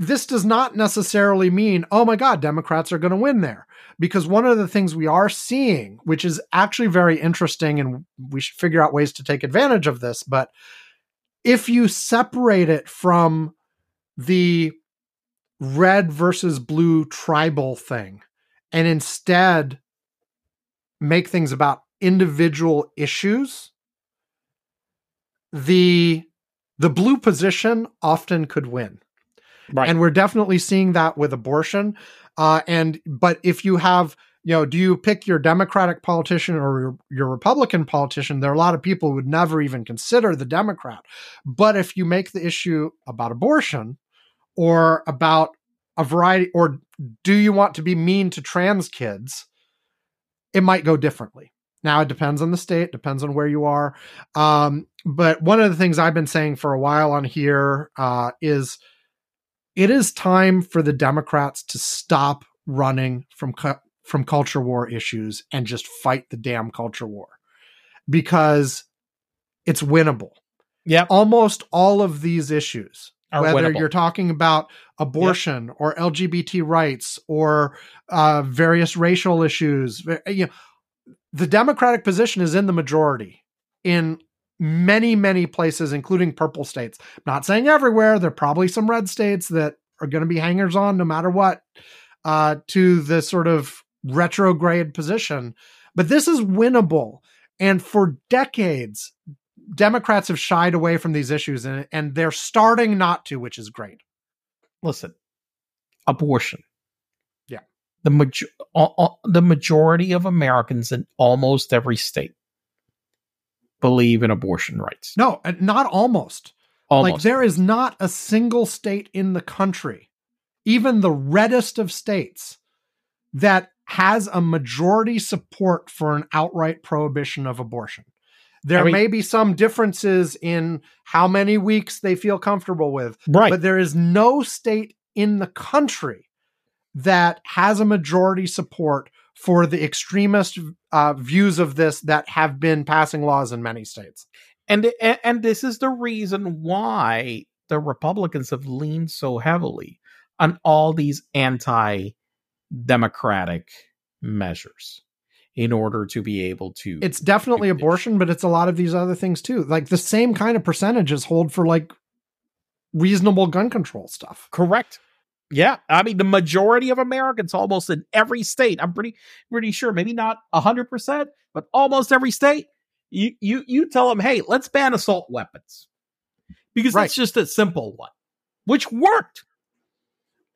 this does not necessarily mean, oh my God, Democrats are going to win there. Because one of the things we are seeing, which is actually very interesting, and we should figure out ways to take advantage of this, but if you separate it from the red versus blue tribal thing and instead make things about individual issues, the the blue position often could win. right. And we're definitely seeing that with abortion. Uh, and but if you have, you know, do you pick your Democratic politician or your, your Republican politician? There are a lot of people who would never even consider the Democrat. But if you make the issue about abortion, or about a variety, or do you want to be mean to trans kids? It might go differently. Now it depends on the state, depends on where you are. Um, but one of the things I've been saying for a while on here uh, is it is time for the Democrats to stop running from cu- from culture war issues and just fight the damn culture war because it's winnable. yeah Almost all of these issues, whether winnable. you're talking about abortion or LGBT rights or uh, various racial issues, you know, the Democratic position is in the majority in many, many places, including purple states. not saying everywhere. There are probably some red states that are going to be hangers on no matter what uh, to the sort of retrograde position. But this is winnable. And for decades, Democrats have shied away from these issues and, and they're starting not to, which is great. listen, abortion. Yeah. The major- all- all- the majority of Americans in almost every state believe in abortion rights. No, not almost. Almost. Like there is not a single state in the country, even the reddest of states, that has a majority support for an outright prohibition of abortion. There mean- may be some differences in how many weeks they feel comfortable with, right. but there is no state in the country that has a majority support for the extremist uh, views of this that have been passing laws in many states. and and and this is the reason why the Republicans have leaned so heavily on all these anti-democratic measures in order to be able to It's definitely abortion, but it's a lot of these other things too. Like the same kind of percentages hold for like reasonable gun control stuff. Correct. Yeah, I mean the majority of Americans, almost in every state, I'm pretty pretty sure, maybe not hundred percent, but almost every state, you you you tell them, hey, let's ban assault weapons because Right. that's just a simple one, which worked,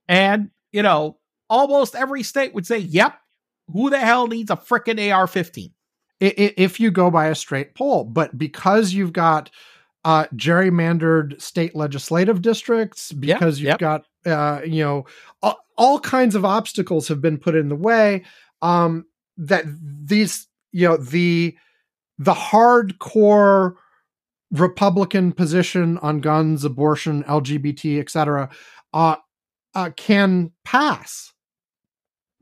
and you know almost every state would say, yep, who the hell needs a frickin' AR-15? I- i- If you go by a straight poll, but because you've got uh, gerrymandered state legislative districts, because you've yep. got uh, you know all, all kinds of obstacles have been put in the way. Um, that these you know the the hardcore Republican position on guns, abortion, LGBT, etc., uh, uh, can pass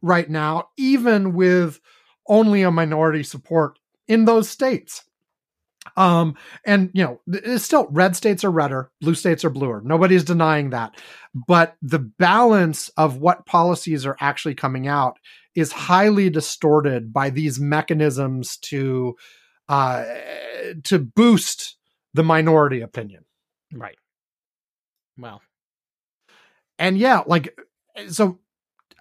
right now, even with only a minority support in those states. Um, and you know, it's still red states are redder, blue states are bluer. Nobody's denying that. But the balance of what policies are actually coming out is highly distorted by these mechanisms to uh, to boost the minority opinion. Right. Well, And yeah, like so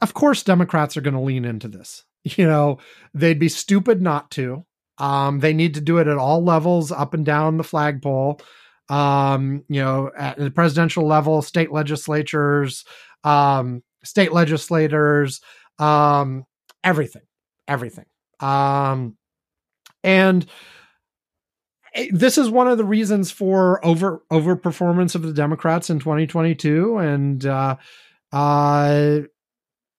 of course Democrats are going to lean into this. You know, they'd be stupid not to. Um they need to do it at all levels up and down the flagpole. Um, you know, at the presidential level, state legislatures, um state legislators, um everything. Everything. Um and eh, this is one of the reasons for over overperformance of the Democrats in 2022 and uh uh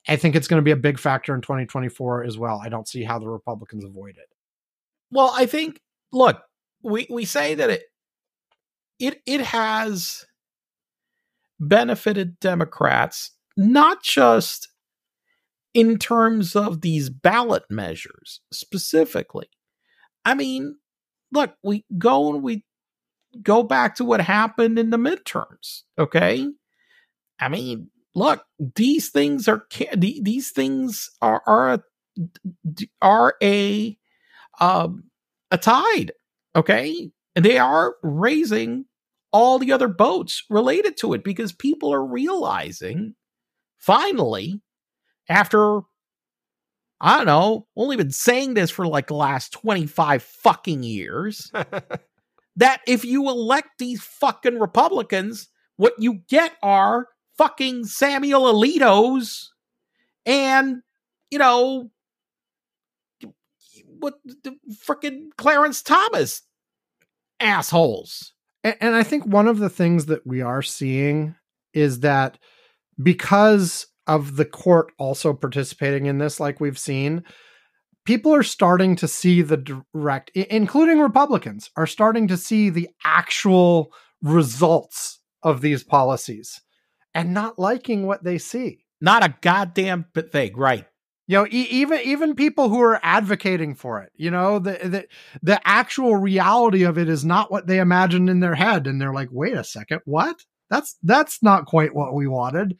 I think it's going to be a big factor in 2024 as well. I don't see how the Republicans avoid it. Well, I think look, we we say that it it it has benefited Democrats not just in terms of these ballot measures specifically. I mean, look, we go and we go back to what happened in the midterms, okay? I mean, look, these things are these things are are a, are a um, a tide. Okay. And they are raising all the other boats related to it because people are realizing finally, after, I don't know, only been saying this for like the last 25 fucking years, that if you elect these fucking Republicans, what you get are fucking Samuel Alitos and, you know, what the freaking Clarence Thomas assholes. And, and I think one of the things that we are seeing is that because of the court also participating in this, like we've seen, people are starting to see the direct, including Republicans, are starting to see the actual results of these policies and not liking what they see. Not a goddamn thing, right? You know, e- even even people who are advocating for it, you know, the, the the actual reality of it is not what they imagined in their head, and they're like, "Wait a second, what? That's that's not quite what we wanted."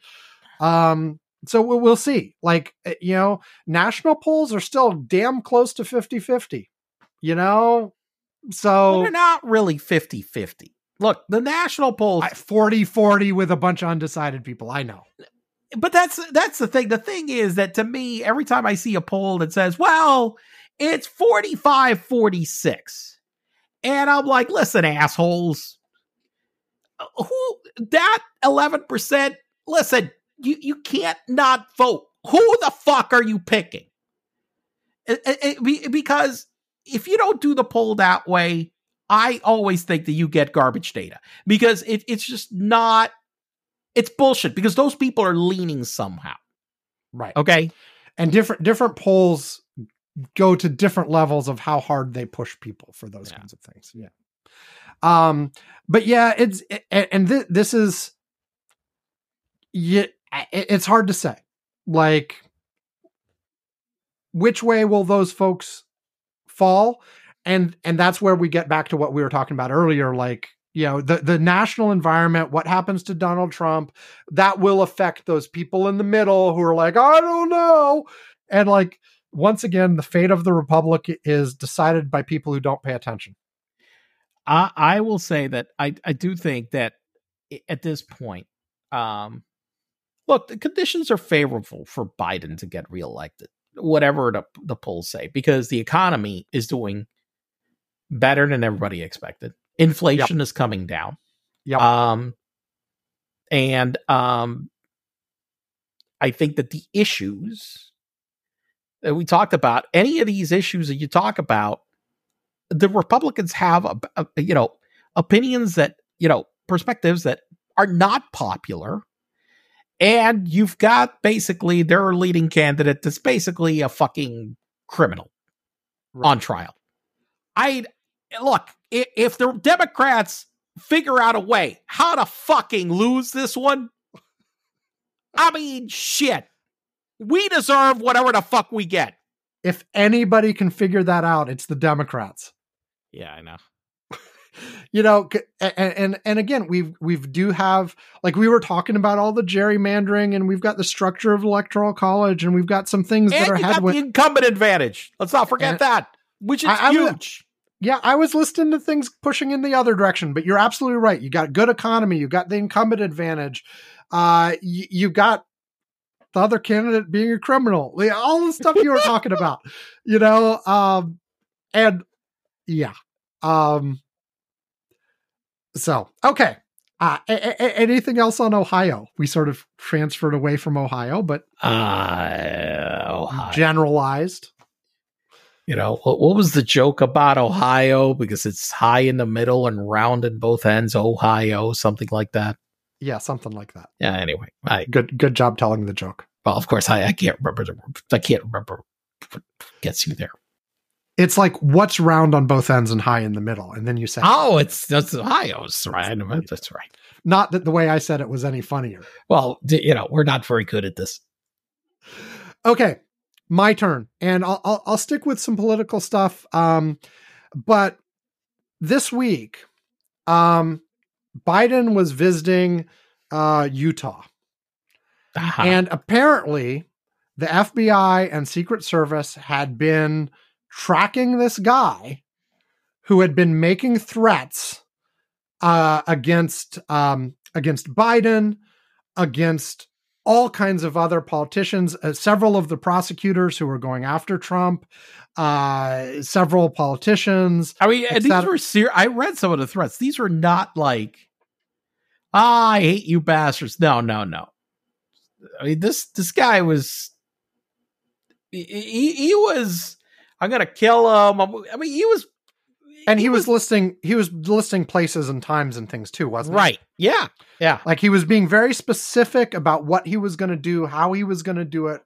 Um, so we- we'll see. Like, eh, you know, national polls are still damn close to 50-50, You know, Well, so they're not really 50 50. Look, the national polls, 40-40 with a bunch of undecided people. I know. but that's that's the thing. The thing is that to me, every time I see a poll that says, well, it's 45 46, and I'm like, listen, assholes, uh, who that 11%, listen, you, you can't not vote. Who the fuck are you picking? It- it- it- because if you don't do the poll that way, I always think that you get garbage data because it, it's just not, it's bullshit because those people are leaning somehow. Right. Okay. and different different polls go to different levels of how hard they push people for those Yeah. kinds of things yeah um but yeah it's and, and th- this is yeah it's hard to say like which way will those folks fall and and that's where we get back to what we were talking about earlier like you know the the national environment what happens to Donald Trump that will affect those people in the middle who are like I don't know. And like once again the fate of the republic is decided by people who don't pay attention. I, I will say that I, I do think that at this point, um, look, the conditions are favorable for Biden to get reelected, whatever the, the polls say, because the economy is doing better than everybody expected. Inflation is coming down. Yep. Um, and um, I think that the issues that we talked about, any of these issues that you talk about, the Republicans have, a, a- you know, opinions that, you know, perspectives that are not popular. And you've got basically their leading candidate that's basically a fucking criminal on trial. I look, if the Democrats figure out a way how to fucking lose this one, I mean, shit. We deserve whatever the fuck we get. if anybody can figure that out it's the democrats Yeah, I know. you know and, and and again we've we've do have like we were talking about all the gerrymandering and we've got the structure of electoral college and we've got some things And that are you got headwind the incumbent advantage. Let's not forget And- that, which is I- I was- huge. Yeah i was listening to things pushing in the other direction but you're absolutely right. You got good economy you got the incumbent advantage uh you, you got the other candidate being a criminal all the stuff you were talking about you know um and yeah um so okay uh a- a- anything else on ohio? We sort of transferred away from ohio but Uh, Ohio. generalized you know, what, what was the joke about Ohio? Because it's high in the middle and round in both ends. Ohio, something like that. yeah something like that Yeah. Anyway, I good good job telling the joke well, of course, I, I can't remember. The, I can't remember what gets you there. it's like what's round on both ends and high in the middle and then you say Oh, it's that's Ohio's right. That's right. not that the way i said it was any funnier Well, d- you know, we're not very good at this. okay my turn and i'll i'll, I'll stick with some political stuff um but this week um biden was visiting uh utah. Ah, and apparently the fbi and secret service had been tracking this guy who had been making threats uh against um against biden against all kinds of other politicians, uh, several of the prosecutors who were going after Trump, uh, several politicians. I mean, these were ser- I read some of the threats. These were not like, ah, I hate you bastards. No, no, no. I mean, this this guy was, he, he, he was, I'm gonna kill him. I mean, he was, and he was listing he was listing places and times and things too, wasn't he? right. Yeah. Yeah. Like he was being very specific about what he was going to do, how he was going to do it,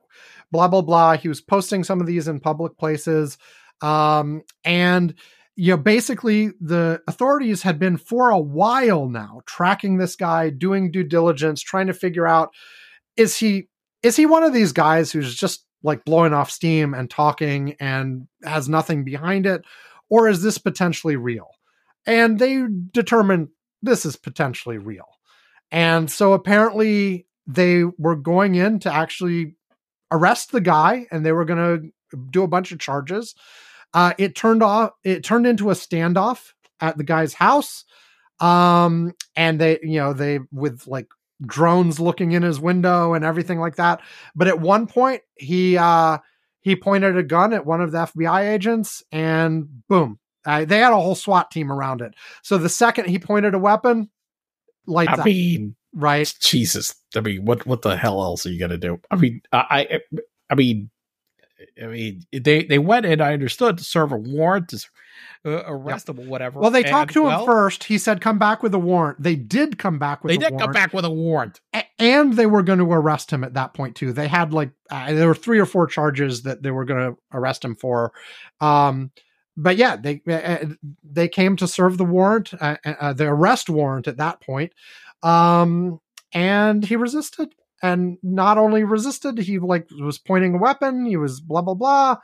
blah blah blah. He was posting some of these in public places, um, and you know basically the authorities had been for a while now tracking this guy, doing due diligence, trying to figure out is he is he one of these guys who's just like blowing off steam and talking and has nothing behind it, or is this potentially real? And they determined this is potentially real. And so apparently they were going in to actually arrest the guy and they were going to do a bunch of charges. Uh, it turned off, it turned into a standoff at the guy's house. Um, and they, you know, they with like drones looking in his window and everything like that. But at one point, he, uh, he pointed a gun at one of the FBI agents and boom, uh, they had a whole SWAT team around it. So the second he pointed a weapon, like I mean, right? Jesus. I mean, what what the hell else are you gonna do? I mean, I I, I mean, I mean, they they went in. I understood to serve a warrant to uh, arrest him or whatever. Well, they talked and, to him first. He said, "Come back with a warrant." They did come back with. They did warrant, come back with a warrant. a- and they were going to arrest him at that point too. They had like uh, there were three or four charges that they were going to arrest him for. Um, but yeah, they uh, they came to serve the warrant, uh, uh, the arrest warrant at that point, um, and he resisted. And not only resisted, he like was pointing a weapon. He was blah blah blah.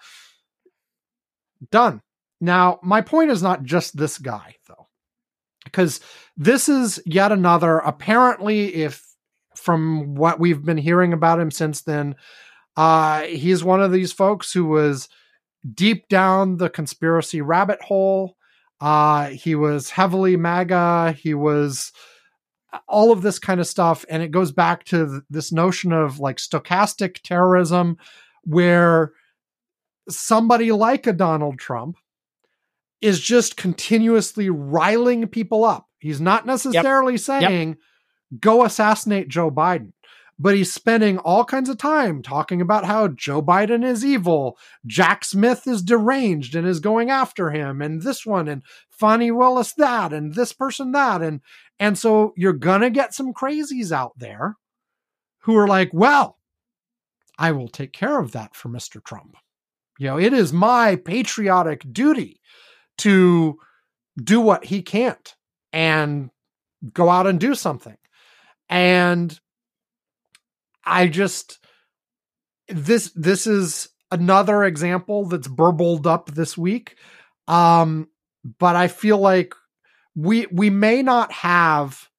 Done. Now, my point is not just this guy though, because this is yet another. Apparently, if from what we've been hearing about him since then, uh, he's one of these folks who was deep down the conspiracy rabbit hole. Uh, he was heavily MAGA. He was all of this kind of stuff. And it goes back to th- this notion of like stochastic terrorism, where somebody like a Donald Trump is just continuously riling people up. He's not necessarily saying, go assassinate Joe Biden but he's spending all kinds of time talking about how Joe Biden is evil, Jack Smith is deranged and is going after him, and this one, and Fani Willis that, and this person that, and and so you're gonna get some crazies out there who are like, well, I will take care of that for Mr. Trump. You know, it is my patriotic duty to do what he can't and go out and do something. And I just this this is another example that's burbled up this week. Um, but I feel like we we may not have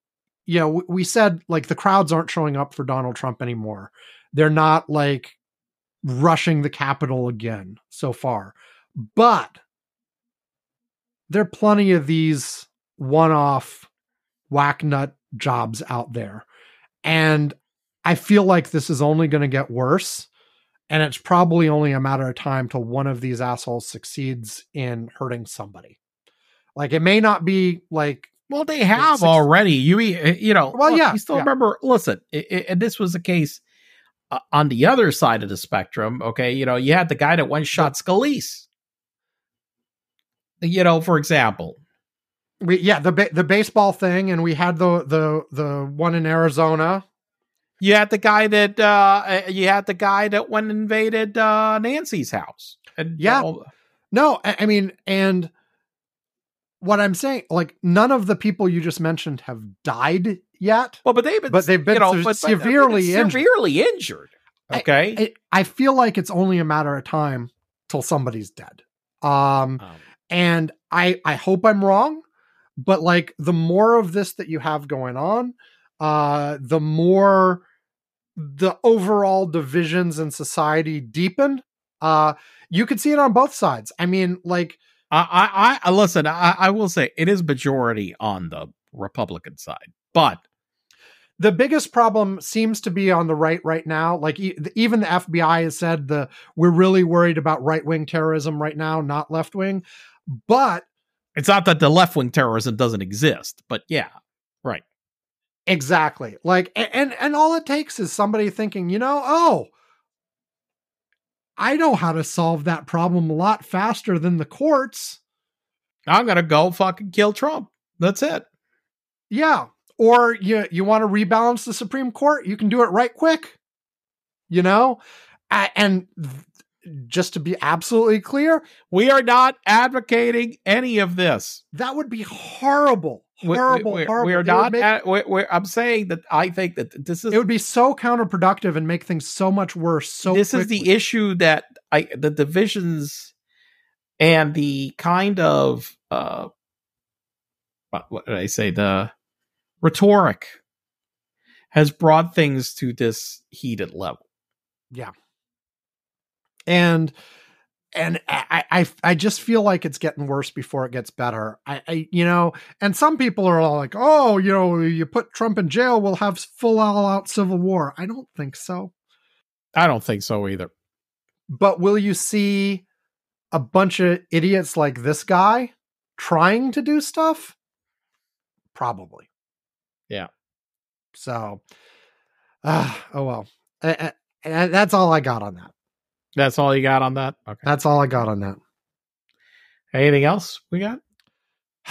you know, we, said like the crowds aren't showing up for Donald Trump anymore. They're not like rushing the Capitol again so far. But there are plenty of these one-off whack nut jobs out there. And I feel like this is only going to get worse. And it's probably only a matter of time till one of these assholes succeeds in hurting somebody. Like it may not be like, Well, they have six- already. You e- you know. Well, look, yeah, You still yeah. remember? Listen, i i and this was the case uh, on the other side of the spectrum. Okay, you know, you had the guy that one shot Scalise. You know, for example, we, yeah, the ba- the baseball thing, and we had the the the one in Arizona. you had the guy that uh uh, you had the guy that went and invaded uh Nancy's house. And Yeah. No, I, I mean, and what I'm saying, like, none of the people you just mentioned have died yet. well, but they've been, But they've been you know, se- but- but, severely injured. severely injured. Okay, I, I feel like it's only a matter of time till somebody's dead. Um, Um, and I I hope I'm wrong, but like the more of this that you have going on, uh, the more the overall divisions in society deepen. Uh, you could see it on both sides. I mean, like I, I, I listen. I, I will say it is majority on the Republican side, but the biggest problem seems to be on the right right now. Like e- even the FBI has said the we're really worried about right wing terrorism right now, not left wing. But it's not that the left wing terrorism doesn't exist. But yeah, right. exactly, like and and all it takes is somebody thinking, you know, oh, I know how to solve that problem a lot faster than the courts. I'm gonna go fucking kill Trump. That's it. Yeah. Or you you want to rebalance the Supreme Court, you can do it right quick. You know? And just to be absolutely clear, We are not advocating any of this. that would be horrible. We- Horrible, we, horrible. We are not. make- ad- we- we- I'm saying that I think that this is it would be so counterproductive and make things so much worse. So this is the issue that I the divisions and the kind of uh what, what did I say the rhetoric has brought things to this heated level. And and I, I I just feel like it's getting worse before it gets better. I, I you know, and some people are all like, oh, you know, you put Trump in jail, we'll have full all out civil war. I don't think so. I don't think so either. But will you see a bunch of idiots like this guy trying to do stuff? Probably. Yeah. So, uh, oh well. Uh, uh, that's all I got on that. That's all you got on that. Okay. That's all I got on that. Anything else we got?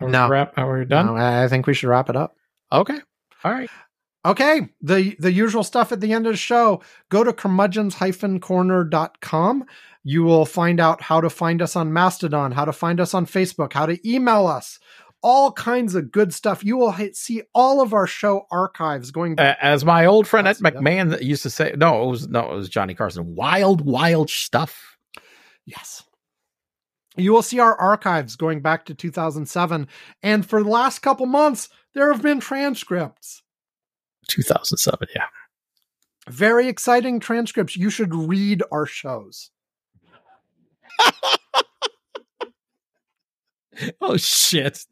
Are We wrap, are we done? No, I I think we should wrap it up. Okay. All right. Okay, the the usual stuff at the end of the show. Go to curmudgeons-corner.com. You will find out how to find us on Mastodon, how to find us on Facebook, how to email us, all kinds of good stuff. You will hit, see all of our show archives going back. Uh, as my old friend Ed McMahon that used to say, no, it was no, it was Johnny Carson. Wild, wild stuff. Yes. You will see our archives going back to 2007. And for the last couple months, there have been transcripts. 2007. Yeah. Very exciting transcripts. You should read our shows. Oh shit.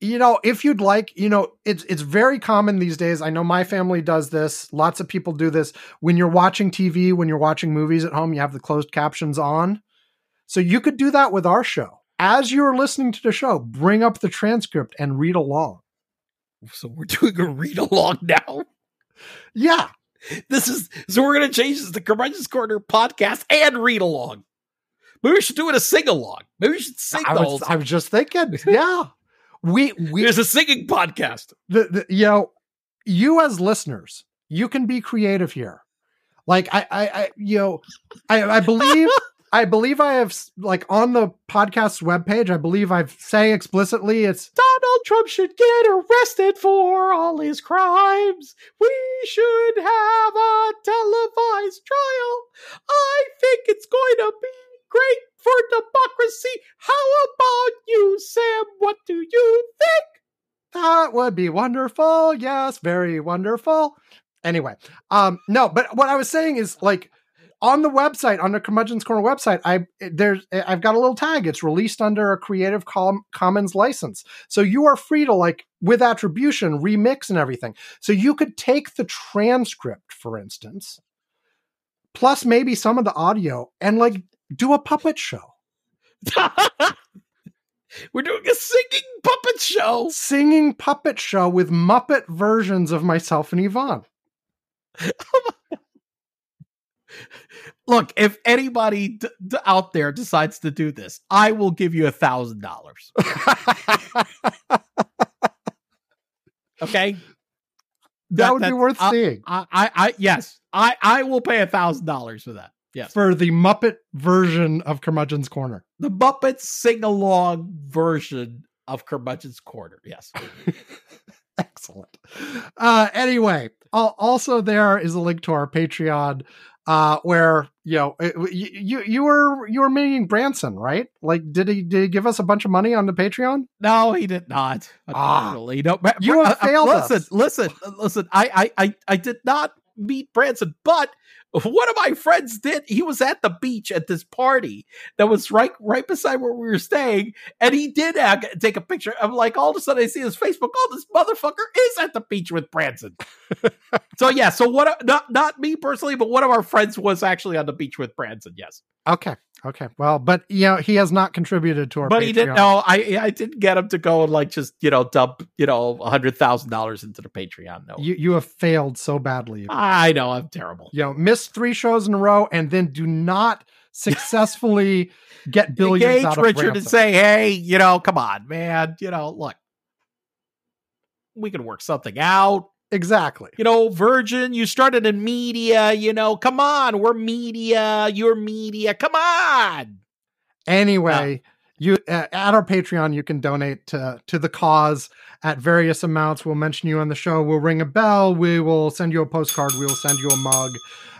You know if you'd like you know it's it's very common these days. I know my family does this. Lots of people do this. When you're watching tv when you're watching movies at home you have the closed captions on. So you could do that with our show. As you're listening to the show bring up the transcript and read along. So we're doing a read along now. yeah. This is so we're gonna change this to Curmudgeon's Corner podcast and read along. Maybe we should do it a sing along. Maybe we should sing I the was, I was just thinking. Yeah we we There's a singing podcast. the, the you know you as listeners you can be creative here like i i, I you know i i believe i believe i have like on the podcast's webpage i believe i've say explicitly it's Donald Trump should get arrested for all his crimes. We should have a televised trial. I think it's going to be great for democracy. How about you, Sam? What do you think? that would be wonderful yes very wonderful anyway um no but what i was saying is like on the website on the curmudgeon's corner website i there's i've got a little tag it's released under a creative Com- commons license so you are free to like with attribution remix and everything so you could take the transcript for instance plus maybe some of the audio and like do a puppet show We're doing a singing puppet show. singing puppet show with muppet versions of myself and Ivan Look, if anybody d- d- out there decides to do this, I will give you a thousand dollars. Okay, that, would be worth I- seeing I, I, I, yes, I, I will pay a thousand dollars for that. Yes, for the Muppet version of Curmudgeon's Corner. the Muppet sing along version of Curmudgeon's Corner. Yes, Excellent. Uh, anyway, also there is a link to our Patreon, uh, where you know you you you were you were meeting Branson, right? Like, did he did he give us a bunch of money on the Patreon? no, he did not. Ah. No. You have uh, failed Listen, us. listen, listen. I, I, I, I did not meet Branson, but one of my friends did. He was at the beach at this party that was right, right beside where we were staying, and he did uh, take a picture. I'm like, all of a sudden, I see his Facebook. Oh, this motherfucker is at the beach with Branson. so yeah, so what? Not not me personally, but one of our friends was actually on the beach with Branson. Yes, Okay, okay. Well, but you know he has not contributed to our. but Patreon. he didn't know. I I didn't get him to go and like just you know dump you know a hundred thousand dollars into the Patreon. No, You you have failed so badly. I know I'm terrible. You know, miss three shows in a row, and then do not successfully get billions Engage out of Richard and say, hey, you know, come on, man. You know, look, we can work something out. Exactly. You know, Virgin, you started in media. You know, come on, we're media. You're media. Come on. Anyway, you uh, at our Patreon, you can donate to to the cause at various amounts. We'll mention you on the show. We'll ring a bell. We will send you a postcard. We will send you a mug,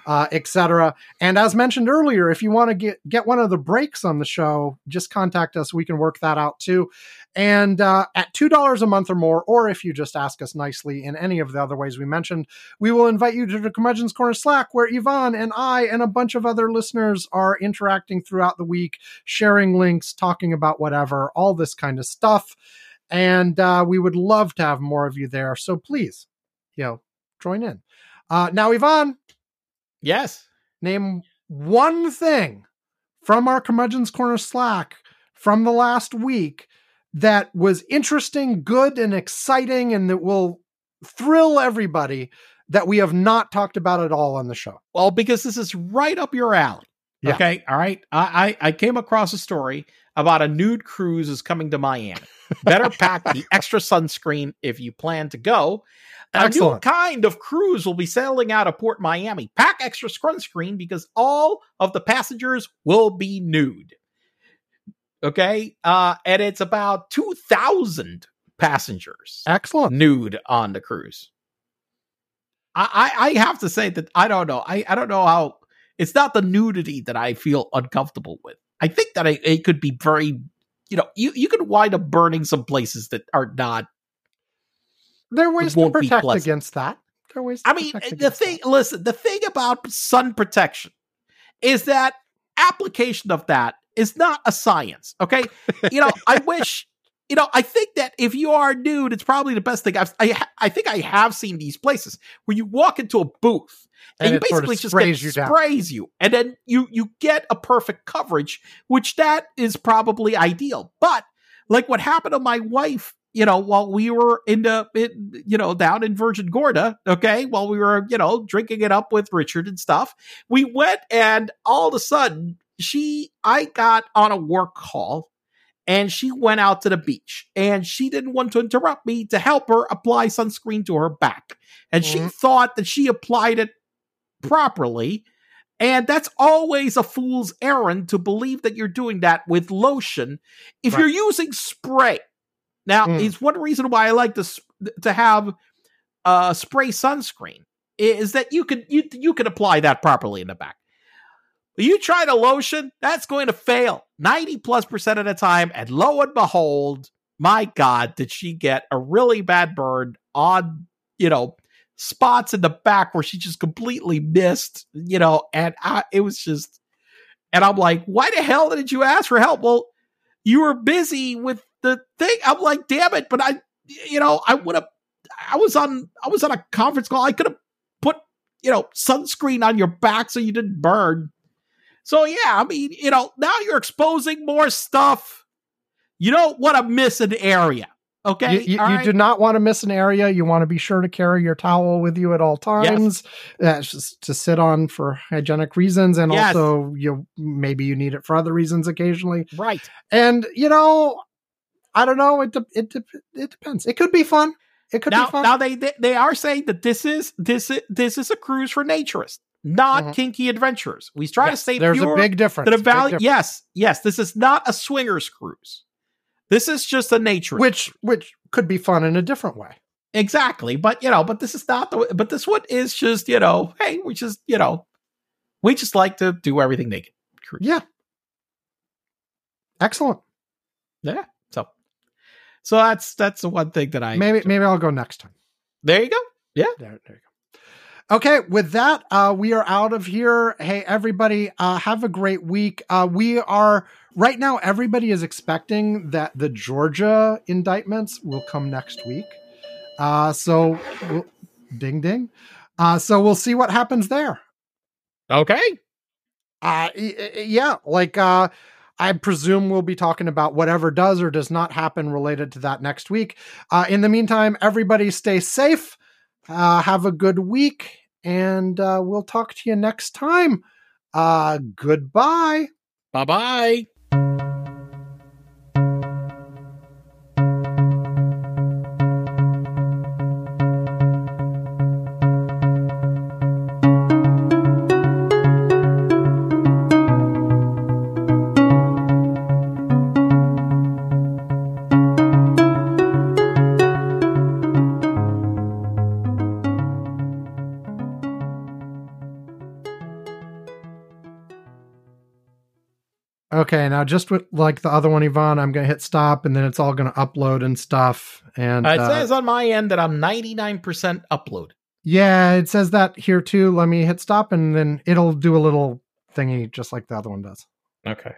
uh, etc. And as mentioned earlier, if you want to get get one of the breaks on the show, just contact us. We can work that out too. And uh, at two dollars a month or more, or if you just ask us nicely in any of the other ways we mentioned, we will invite you to the Curmudgeon's Corner Slack, where Ivan and I and a bunch of other listeners are interacting throughout the week sharing links, talking about whatever, all this kind of stuff. And uh, we would love to have more of you there. So please, you know, join in. Uh, now, Ivan, Yes. name one thing from our Curmudgeon's Corner Slack from the last week that was interesting, good, and exciting, and that will thrill everybody that we have not talked about at all on the show. Well, because this is right up your alley. Yeah. Okay. All right. I, I I came across a story about a nude cruise is coming to Miami. Better pack the extra sunscreen if you plan to go. A new kind of cruise will be sailing out of Port Miami. Pack extra sunscreen because all of the passengers will be nude. Okay. Uh, and it's about 2,000 passengers Excellent. nude on the cruise. I, I, I have to say that I don't know. I, I don't know how it's not the nudity that I feel uncomfortable with. I think that I, it could be very, you know, you, you could wind up burning some places that are not. There are ways to protect against that. There are ways to I mean, the thing, that. listen, the thing about sun protection is that application of that is not a science. Okay. You know, I wish, you know, I think that if you are nude, it's probably the best thing. I've, I, I think I have seen these places where you walk into a booth and, And you it sort of basically just sprays get, you down. sprays you, and then you you get a perfect coverage, which that is probably ideal. But like what happened to my wife, you know, while we were in the, in, you know, down in Virgin Gorda, okay, while we were, you know, drinking it up with Richard and stuff, we went and all of a sudden she, I got on a work call and she went out to the beach and she didn't want to interrupt me to help her apply sunscreen to her back. And she Mhm. thought that she applied it properly. And that's always a fool's errand to believe that you're doing that with lotion. If Right. you're using spray, now Mm. it's one reason why I like to to have uh, spray sunscreen is that you could you you can apply that properly in the back. You try to lotion, that's going to fail 90 plus percent of the time. And lo and behold, my God, did she get a really bad burn on, you know, spots in the back where she just completely missed, you know, and I, it was just, and I'm like, why the hell did you ask for help? Well, you were busy with the thing. I'm like, damn it, but I, you know, I would have, I was on, I was on a conference call. I could have put, you know, sunscreen on your back so you didn't burn. So yeah, I mean, you know, now you're exposing more stuff. You don't want to miss an area. Okay. You, you, All you do not want to miss an area. You want to be sure to carry your towel with you at all times. Uh, just to sit on for hygienic reasons, and Yes. also you maybe you need it for other reasons occasionally. right. And you know, I don't know. It de- it de- it depends. It could be fun. It could now, be fun. now they, they they are saying that this is this is this is a cruise for naturists, not Mhm. kinky adventurers. We try to Yes, stay there's pure a big difference. to the big difference. Yes, yes. This is not a swingers cruise. This is just a nature. which which could be fun in a different way. exactly, but you know, but this is not the. But this one is just you know, hey, we just you know, we just like to do everything naked. Cruise. Yeah. Excellent. Yeah. So, so that's that's the one thing that I Maybe maybe I'll go next time. There you go. Yeah. There, there you go. Okay, with that, uh, we are out of here. Hey, everybody, uh, have a great week. Uh, we are right now. Everybody is expecting that the Georgia indictments will come next week. Uh, so, we'll, ding ding. Uh, so we'll see what happens there. Okay. Uh, yeah, like uh, I presume we'll be talking about whatever does or does not happen related to that next week. Uh, in the meantime, everybody stay safe. Uh, have a good week, and uh, we'll talk to you next time. Uh, goodbye. Bye bye. Okay, now just with like the other one, Ivan, I'm gonna hit stop, and then it's all gonna upload and stuff. And Uh, it uh, says on my end that I'm 99% upload. yeah, it says that here too. Let me hit stop, and then it'll do a little thingy just like the other one does. Okay.